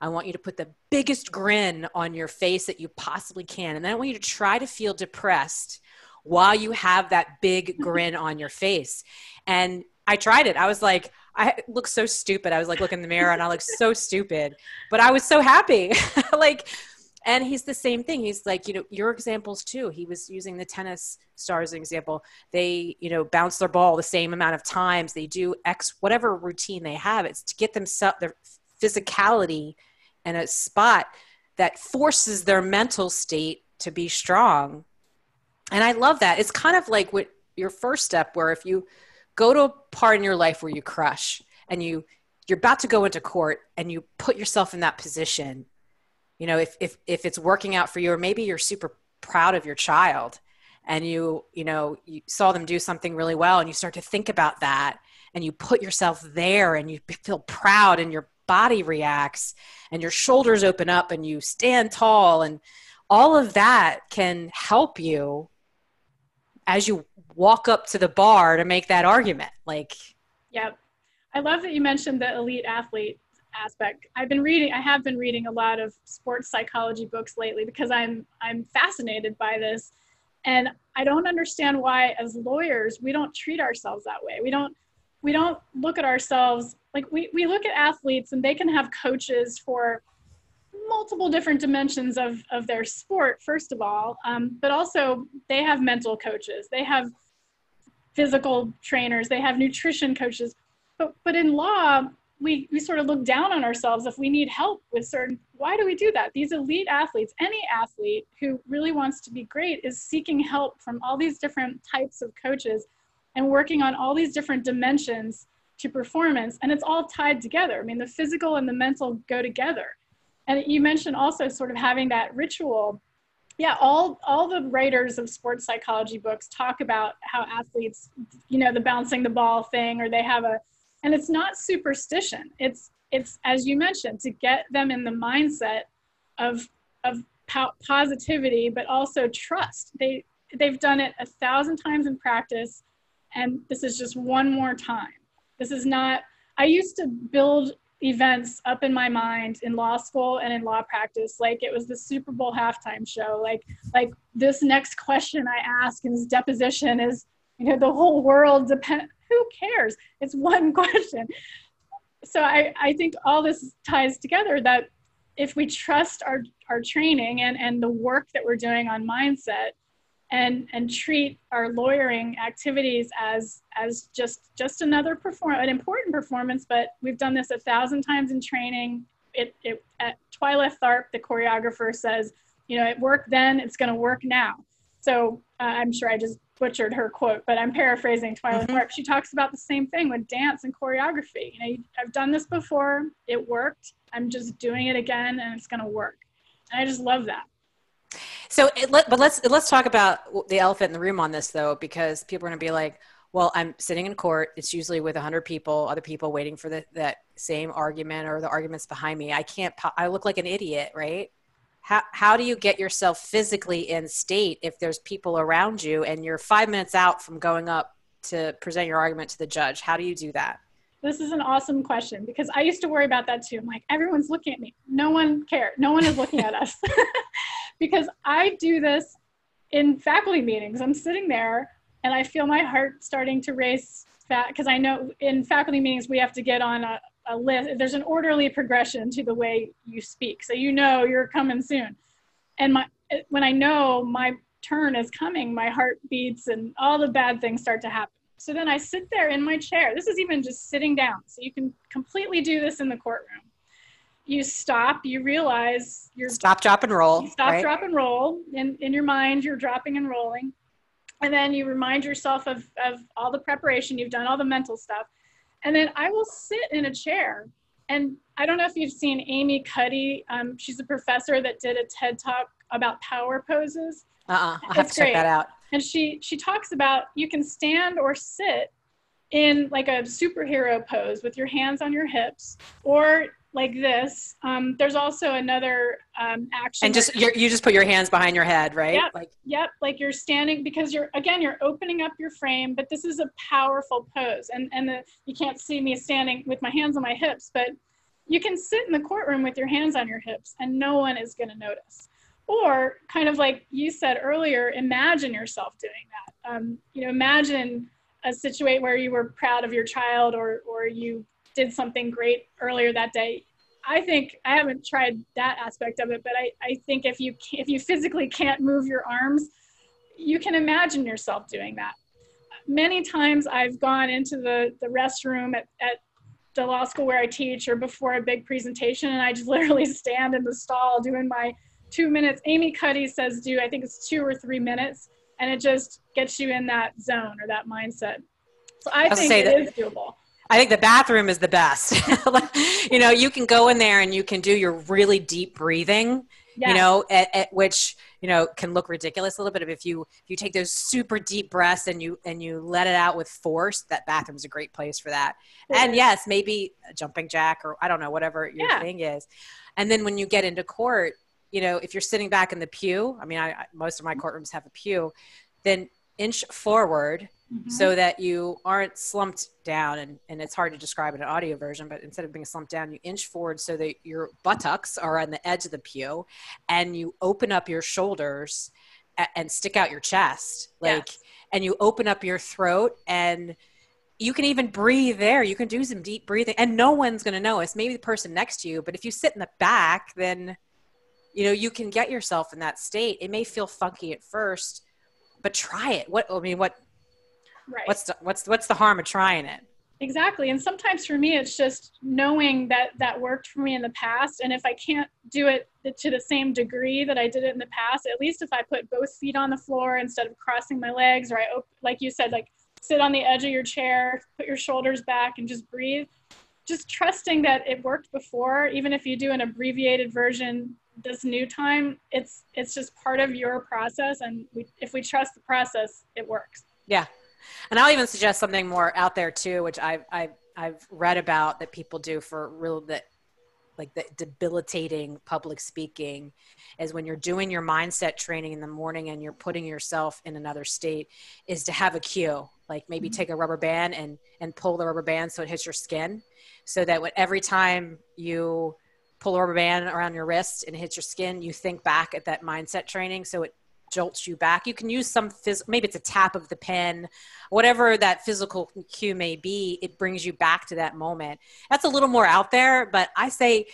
I want you to put the biggest grin on your face that you possibly can. And then I want you to try to feel depressed while you have that big grin on your face. And I tried it. I was like, I look so stupid. I was like, look in the mirror and I look so stupid, but I was so happy. like, and he's the same thing. He's like, you know, your examples too. He was using the tennis stars example. They, you know, bounce their ball the same amount of times. They do X, whatever routine they have. It's to get them their physicality in a spot that forces their mental state to be strong. And I love that. It's kind of like what your first step, where if you go to a part in your life where you crush and you you're about to go into court and you put yourself in that position you know if if if it's working out for you or maybe you're super proud of your child and you you know you saw them do something really well and you start to think about that and you put yourself there and you feel proud and your body reacts and your shoulders open up and you stand tall and all of that can help you as you walk up to the bar to make that argument. Like yep. I love that you mentioned the elite athlete aspect. I've been reading i have been reading a lot of sports psychology books lately because i'm i'm fascinated by this. And i don't understand why as lawyers we don't treat ourselves that way. We don't we don't look at ourselves like we, we look at athletes and they can have coaches for multiple different dimensions of, of their sport first of all um, but also they have mental coaches. They have physical trainers. They have nutrition coaches. But but in law we, we sort of look down on ourselves if we need help with certain why do we do that? These elite athletes any athlete who really wants to be great is seeking help from all these different types of coaches and working on all these different dimensions to performance and it's all tied together. I mean the physical and the mental go together. And you mentioned also sort of having that ritual. Yeah all all the writers of sports psychology books talk about how athletes you know the bouncing the ball thing or they have a and it's not superstition. It's it's as you mentioned to get them in the mindset of of po- positivity but also trust. They they've done it a thousand times in practice and this is just one more time. This is not i used to build events up in my mind in law school and in law practice like it was the super bowl halftime show like like this next question i ask in this deposition is you know the whole world depend who cares? It's one question. So I, I think all this ties together that if we trust our, our training and, and the work that we're doing on mindset and, and treat our lawyering activities as, as just, just another perform, an important performance, but we've done this a thousand times in training. It, it, at Twyla Tharp, the choreographer says, you know, it worked then, it's going to work now. So uh, I'm sure I just butchered her quote, but I'm paraphrasing Twyla mm-hmm. She talks about the same thing with dance and choreography. You know, I've done this before, it worked. I'm just doing it again, and it's going to work. And I just love that. So, it, let, but let's let's talk about the elephant in the room on this though, because people are going to be like, "Well, I'm sitting in court. It's usually with 100 people, other people waiting for the, that same argument or the arguments behind me. I can't. I look like an idiot, right?" How, how do you get yourself physically in state if there's people around you and you're five minutes out from going up to present your argument to the judge? How do you do that? This is an awesome question because i used to worry about that too. I'm like everyone's looking at me. No one cares no one is looking at us. Because i do this in faculty meetings. I'm sitting there and i feel my heart starting to race because i know in faculty meetings we have to get on a, a list there's an orderly progression to the way you speak. So you know you're coming soon. And my when i know my turn is coming my heart beats and all the bad things start to happen. So then i sit there in my chair. This is even just sitting down. So you can completely do this in the courtroom. You stop you realize you're stop drop and roll stop right? drop and roll. In, in your mind you're dropping and rolling. And then you remind yourself of, of all the preparation. You've done all the mental stuff and then I will sit in a chair. And I don't know if you've seen Amy Cuddy. Um, she's a professor that did a TED talk about power poses. Uh-uh. I'll have to check that out. And she she talks about you can stand or sit in like a superhero pose with your hands on your hips, or like this. Um, there's also another um, action. And just you just put your hands behind your head, right? Yep, like yep. Like you're standing because you're again you're opening up your frame, but this is a powerful pose. And and the, you can't see me standing with my hands on my hips, but you can sit in the courtroom with your hands on your hips, and no one is going to notice. Or kind of like you said earlier, imagine yourself doing that. Um, you know, imagine a situation where you were proud of your child or or you did something great earlier that day. I think I haven't tried that aspect of it, but I, I think if you if you physically can't move your arms, you can imagine yourself doing that. Many times I've gone into the, the restroom at, at the law school where I teach or before a big presentation and I just literally stand in the stall doing my two minutes. Amy Cuddy says do, I think it's two or three minutes, and it just gets you in that zone or that mindset. So I I'll think it that, is doable. I think the bathroom is the best. you know, you can go in there and you can do your really deep breathing. Yes. You know, at, at, which you know can look ridiculous a little bit. If you if you take those super deep breaths and you and you let it out with force, that bathroom's a great place for that. And yes, maybe a jumping jack or I don't know whatever your yeah. thing is. And then when you get into court, you know, if you're sitting back in the pew, I mean, I, most of my courtrooms have a pew, then inch forward mm-hmm. so that you aren't slumped down and, and it's hard to describe in an audio version but instead of being slumped down you inch forward so that your buttocks are on the edge of the pew and you open up your shoulders and stick out your chest like yes. and you open up your throat and you can even breathe there you can do some deep breathing and no one's going to notice maybe the person next to you but if you sit in the back then you know you can get yourself in that state it may feel funky at first but try it what i mean what Right. What's the, what's what's the harm of trying it? Exactly. And sometimes for me, it's just knowing that that worked for me in the past. And if I can't do it to the same degree that I did it in the past, at least if I put both feet on the floor instead of crossing my legs, or I, like you said, like sit on the edge of your chair, put your shoulders back and just breathe. Just trusting that it worked before, even if you do an abbreviated version this new time, it's it's just part of your process. And we, if we trust the process, it works. Yeah, and I'll even suggest something more out there too, which I've I've I've read about that people do for real that like the debilitating public speaking is when you're doing your mindset training in the morning and you're putting yourself in another state is to have a cue like maybe mm-hmm. take a rubber band and and pull the rubber band so it hits your skin so that when, every time you pull a rubber band around your wrist and it hits your skin you think back at that mindset training so it jolts you back. You can use some phys- maybe it's a tap of the pen, whatever that physical cue may be. It brings you back to that moment. That's a little more out there, but I say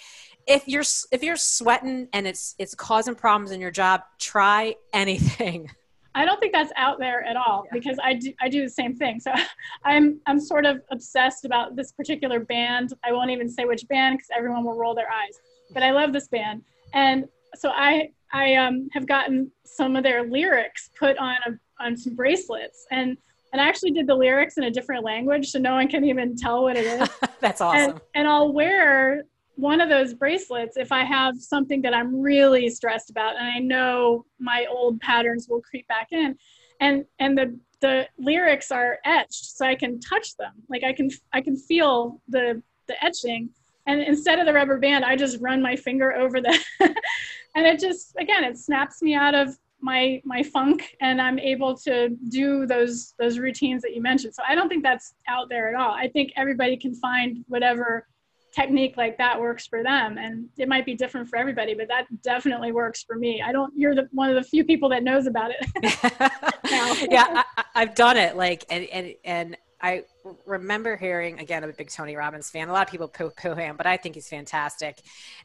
if you're if you're sweating and it's it's causing problems in your job, try anything. I don't think that's out there at all yeah. because I do I do the same thing. So I'm I'm sort of obsessed about this particular band. I won't even say which band because everyone will roll their eyes. But I love this band, and so I I um, have gotten some of their lyrics put on a, on some bracelets, and and I actually did the lyrics in a different language, so no one can even tell what it is. That's awesome. And, and I'll wear one of those bracelets if I have something that I'm really stressed about, and I know my old patterns will creep back in, and and the the lyrics are etched, so I can touch them. Like I can I can feel the the etching, and instead of the rubber band, I just run my finger over the and it just again it snaps me out of my my funk and i'm able to do those those routines that you mentioned. So i don't think that's out there at all. I think everybody can find whatever technique like that works for them and it might be different for everybody but that definitely works for me i don't you're the one of the few people that knows about it yeah I, have done it like and and and I remember hearing again, I'm a big Tony Robbins fan. A lot of people poo poo him, but I think he's fantastic.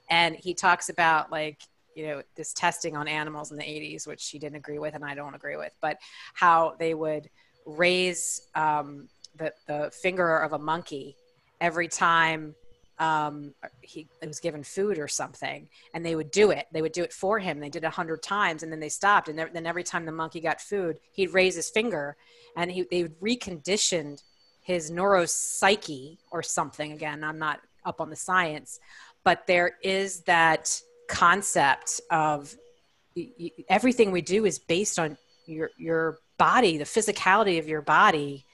And he talks about like you know this testing on animals in the 80s which she didn't agree with and i don't agree with but how they would raise um, the, the finger of a monkey every time um, he was given food or something and they would do it. They would do it for him. They did it a hundred times and then they stopped. And then every time the monkey got food he'd raise his finger and he, they reconditioned his neuropsyche or something. Again i'm not up on the science but there is that concept of everything we do is based on your your body, the physicality of your body.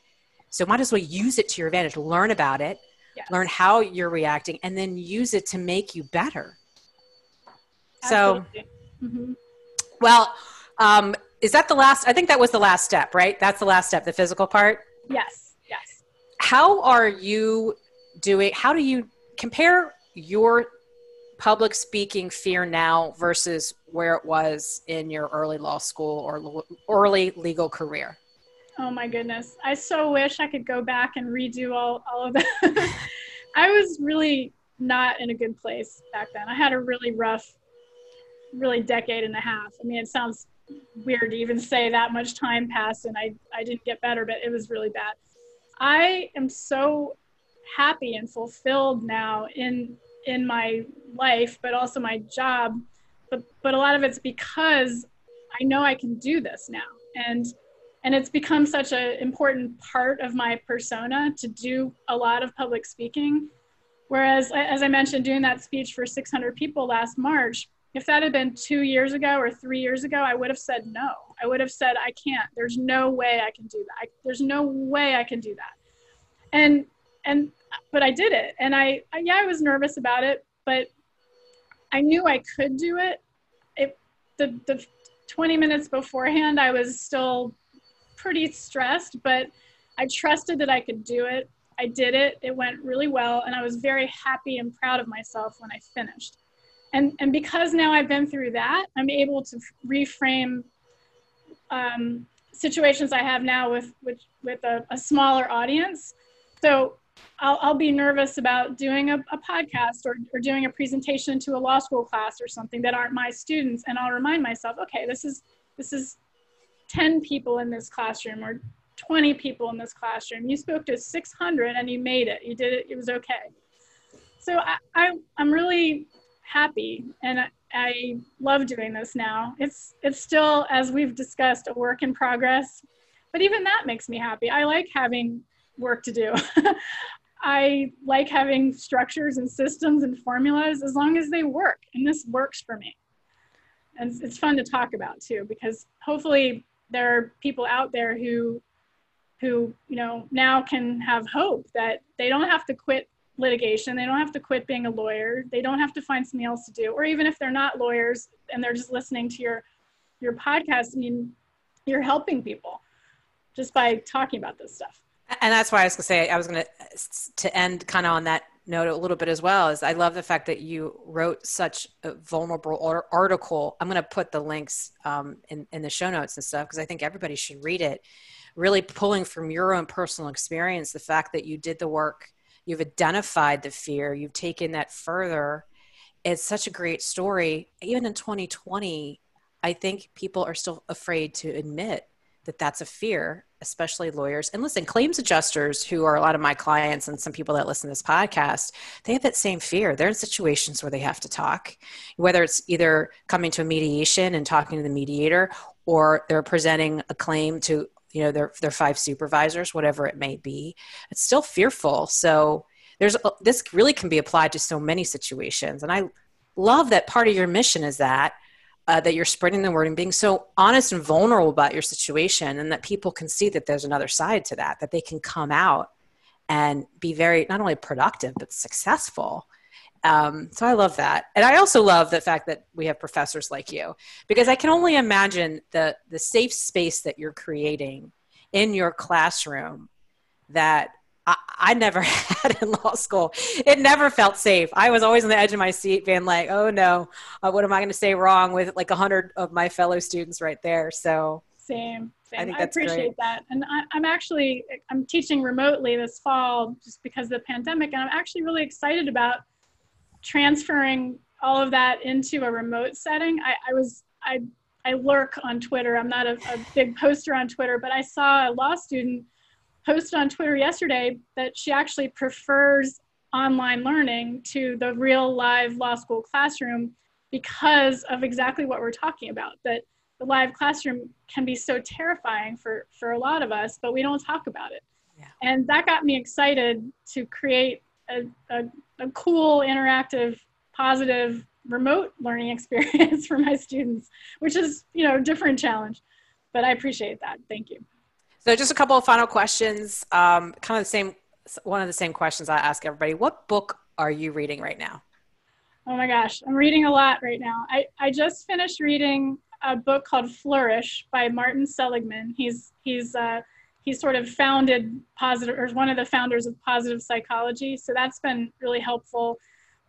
So might as well use it to your advantage. Learn about it, Yes. learn how you're reacting, and then use it to make you better. So, Absolutely. Mhm. well, um, is that the last? I think that was the last step, right? That's the last step, the physical part. Yes, yes. How are you doing? How do you compare your public speaking fear now versus where it was in your early law school or lo- early legal career? Oh my goodness. I so wish I could go back and redo all, all of that. I was really not in a good place back then. I had a really rough, really decade and a half. I mean, it sounds weird to even say that much time passed and I, I didn't get better, but it was really bad. I am so happy and fulfilled now in in my life, but also my job. But but a lot of it's because I know I can do this now. And and it's become such an important part of my persona to do a lot of public speaking. Whereas as i mentioned doing that speech for 600 people last march if that had been two years ago or three years ago i would have said no. I would have said i can't. There's no way i can do that. I, there's no way i can do that. And and but i did it. And I, I yeah i was nervous about it but i knew i could do it. It the the 20 minutes beforehand i was still pretty stressed, but I trusted that I could do it. I did it. It went really well, and I was very happy and proud of myself when I finished. And and because now I've been through that, I'm able to reframe um, situations I have now with with with a, a smaller audience. So I'll, I'll be nervous about doing a, a podcast or, or doing a presentation to a law school class or something that aren't my students, and I'll remind myself, okay, this is this is 10 people in this classroom or 20 people in this classroom. You spoke to 600 and you made it. You did it. It was okay. So I, I, am really happy and I, I love doing this now. It's, it's still, as we've discussed, a work in progress, but even that makes me happy. I like having work to do. I like having structures and systems and formulas as long as they work, and this works for me. And it's fun to talk about too, because hopefully there are people out there who who you know now can have hope that they don't have to quit litigation. They don't have to quit being a lawyer. They don't have to find something else to do. Or even if they're not lawyers and they're just listening to your your podcast i mean you're helping people just by talking about this stuff. And that's why i was going to say i was going to to end kind of on that note a little bit as well is I love the fact that you wrote such a vulnerable article. I'm going to put the links um, in, in the show notes and stuff because I think everybody should read it. Really pulling from your own personal experience, the fact that you did the work, you've identified the fear, you've taken that further. It's such a great story. Even in 2020, I think people are still afraid to admit that that's a fear, especially lawyers. And listen, claims adjusters, who are a lot of my clients and some people that listen to this podcast, they have that same fear. They're in situations where they have to talk, whether it's either coming to a mediation and talking to the mediator, or they're presenting a claim to you know their their five supervisors, whatever it may be. It's still fearful. So there's uh, this really can be applied to so many situations, and I love that part of your mission is that uh, that you're spreading the word and being so honest and vulnerable about your situation and that people can see that there's another side to that that they can come out and be very not only productive but successful. Um, so i love that. And i also love the fact that we have professors like you because i can only imagine the the safe space that you're creating in your classroom that I, I never had in law school. It never felt safe. I was always on the edge of my seat, being like, "Oh no, uh, what am I going to say wrong?" With like a hundred of my fellow students right there. So same, same. I, I appreciate great. that, and I, I'm actually I'm teaching remotely this fall just because of the pandemic, and I'm actually really excited about transferring all of that into a remote setting. I, I was I I lurk on Twitter. I'm not a, a big poster on Twitter, but I saw a law student posted on Twitter yesterday that she actually prefers online learning to the real live law school classroom because of exactly what we're talking about that the live classroom can be so terrifying for for a lot of us but we don't talk about it. Yeah. and that got me excited to create a, a, a cool interactive positive remote learning experience for my students which is you know a different challenge but i appreciate that. Thank you so just a couple of final questions, um, kind of the same one of the same questions I ask everybody. What book are you reading right now? Oh my gosh, I'm reading a lot right now. I, I just finished reading a book called Flourish by Martin Seligman. He's he's uh, he sort of founded positive or one of the founders of positive psychology. So that's been really helpful.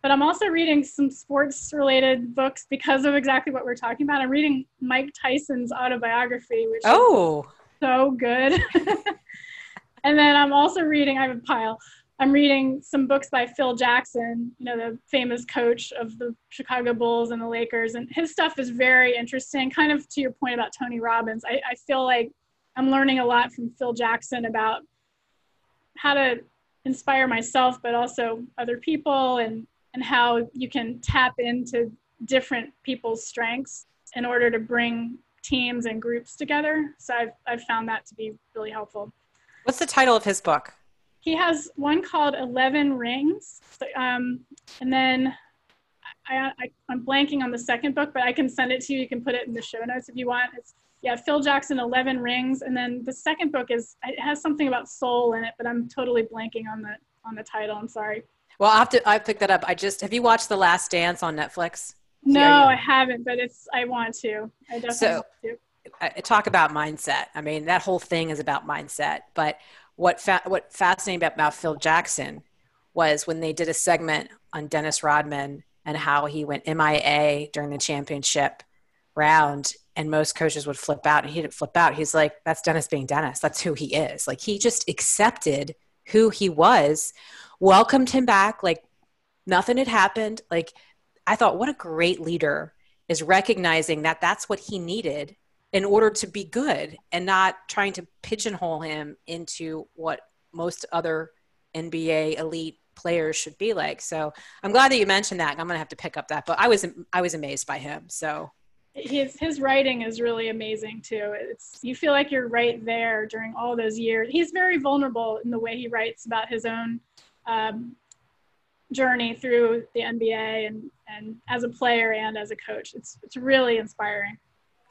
But I'm also reading some sports related books because of exactly what we're talking about. I'm reading Mike Tyson's autobiography, which oh so good. and then I'm also reading, I have a pile. I'm reading some books by Phil Jackson, you know, the famous coach of the Chicago Bulls and the Lakers. And his stuff is very interesting. Kind of to your point about Tony Robbins, I, I feel like I'm learning a lot from Phil Jackson about how to inspire myself, but also other people, and and how you can tap into different people's strengths in order to bring teams and groups together. So I've I've found that to be really helpful. What's the title of his book? He has one called Eleven Rings, um, and then I, I I'm blanking on the second book, but I can send it to you. You can put it in the show notes if you want. It's yeah, Phil Jackson, Eleven Rings, and then the second book is it has something about soul in it, but I'm totally blanking on the on the title. I'm sorry. Well, I have to I picked that up. I just have you watched The Last Dance on Netflix? No, I haven't, but it's I want to. I definitely so, want to. I talk about mindset. I mean, that whole thing is about mindset. But what fa- what fascinating about, about Phil Jackson was when they did a segment on Dennis Rodman and how he went MIA during the championship round and most coaches would flip out and he didn't flip out he's like that's dennis being dennis that's who he is like he just accepted who he was welcomed him back like nothing had happened like i thought what a great leader is recognizing that that's what he needed in order to be good and not trying to pigeonhole him into what most other nba elite players should be like so i'm glad that you mentioned that i'm going to have to pick up that but i was i was amazed by him so his his writing is really amazing too. It's you feel like you're right there during all those years. He's very vulnerable in the way he writes about his own um, journey through the NBA and and as a player and as a coach. It's it's really inspiring.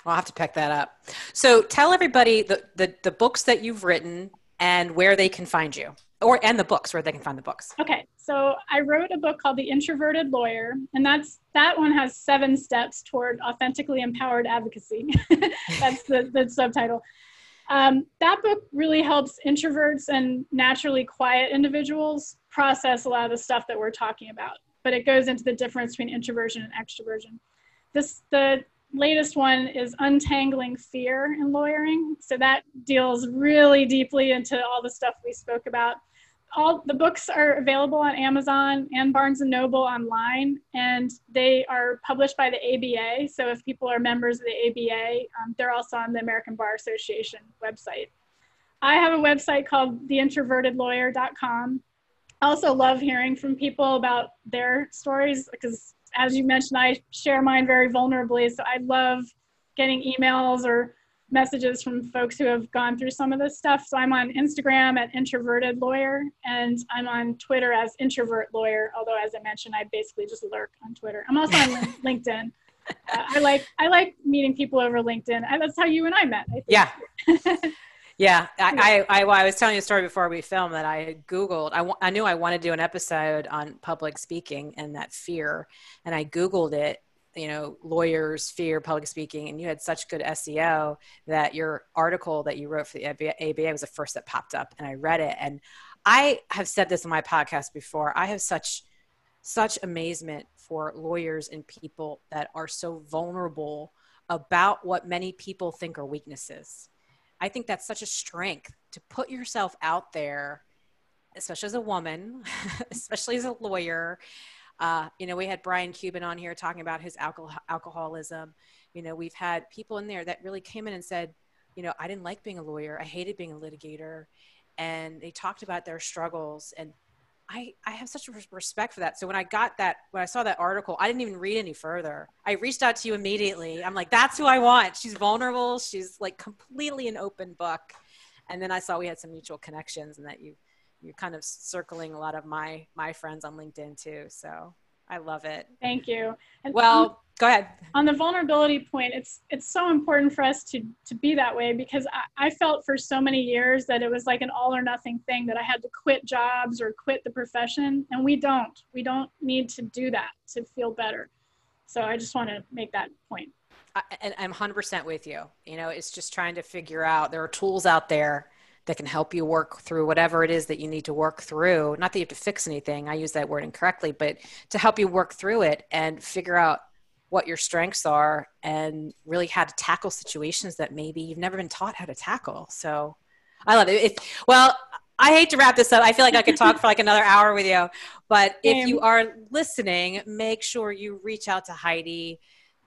I'll have to pick that up. So tell everybody the, the, the books that you've written and where they can find you or and the books where they can find the books okay so i wrote a book called the introverted lawyer and that's that one has seven steps toward authentically empowered advocacy that's the, the subtitle um, that book really helps introverts and naturally quiet individuals process a lot of the stuff that we're talking about but it goes into the difference between introversion and extroversion this the latest one is untangling fear in lawyering so that deals really deeply into all the stuff we spoke about all the books are available on Amazon and Barnes and Noble online, and they are published by the ABA. So if people are members of the ABA, um, they're also on the American Bar Association website. I have a website called theintrovertedlawyer.com. I also love hearing from people about their stories because, as you mentioned, I share mine very vulnerably. So I love getting emails or messages from folks who have gone through some of this stuff. So I'm on Instagram at introverted lawyer and I'm on Twitter as introvert lawyer. Although as I mentioned, I basically just lurk on Twitter. I'm also on LinkedIn. Uh, I like I like meeting people over LinkedIn. that's how you and I met. I yeah. yeah. I, I, I, was telling you a story before we filmed that I had Googled, I, I knew I wanted to do an episode on public speaking and that fear. And I Googled it you know lawyers fear public speaking and you had such good seo that your article that you wrote for the aba was the first that popped up and i read it and i have said this on my podcast before i have such such amazement for lawyers and people that are so vulnerable about what many people think are weaknesses i think that's such a strength to put yourself out there especially as a woman especially as a lawyer uh, you know, we had Brian Cuban on here talking about his alcohol, alcoholism. You know, we've had people in there that really came in and said, you know, I didn't like being a lawyer. I hated being a litigator. And they talked about their struggles. And I, I have such respect for that. So when I got that, when I saw that article, I didn't even read any further. I reached out to you immediately. I'm like, that's who I want. She's vulnerable. She's like completely an open book. And then I saw we had some mutual connections and that you you're kind of circling a lot of my my friends on LinkedIn too. So I love it. Thank you. And well, go ahead. On the vulnerability point, it's it's so important for us to to be that way because I, I felt for so many years that it was like an all or nothing thing that I had to quit jobs or quit the profession, and we don't. We don't need to do that to feel better. So I just want to make that point. I, and I'm 100% with you. You know, it's just trying to figure out there are tools out there that can help you work through whatever it is that you need to work through. Not that you have to fix anything, I use that word incorrectly, but to help you work through it and figure out what your strengths are and really how to tackle situations that maybe you've never been taught how to tackle. So I love it. If, well, I hate to wrap this up. I feel like I could talk for like another hour with you. But if you are listening, make sure you reach out to Heidi,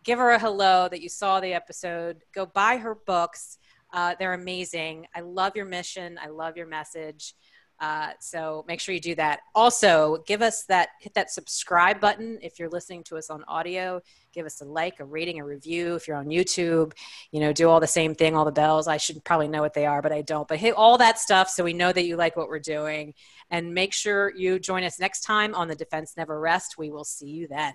give her a hello that you saw the episode, go buy her books. Uh, they're amazing. I love your mission. I love your message. Uh, so make sure you do that. Also, give us that, hit that subscribe button if you're listening to us on audio. Give us a like, a rating, a review. If you're on YouTube, you know, do all the same thing, all the bells. I should probably know what they are, but I don't. But hit all that stuff so we know that you like what we're doing. And make sure you join us next time on The Defense Never Rest. We will see you then.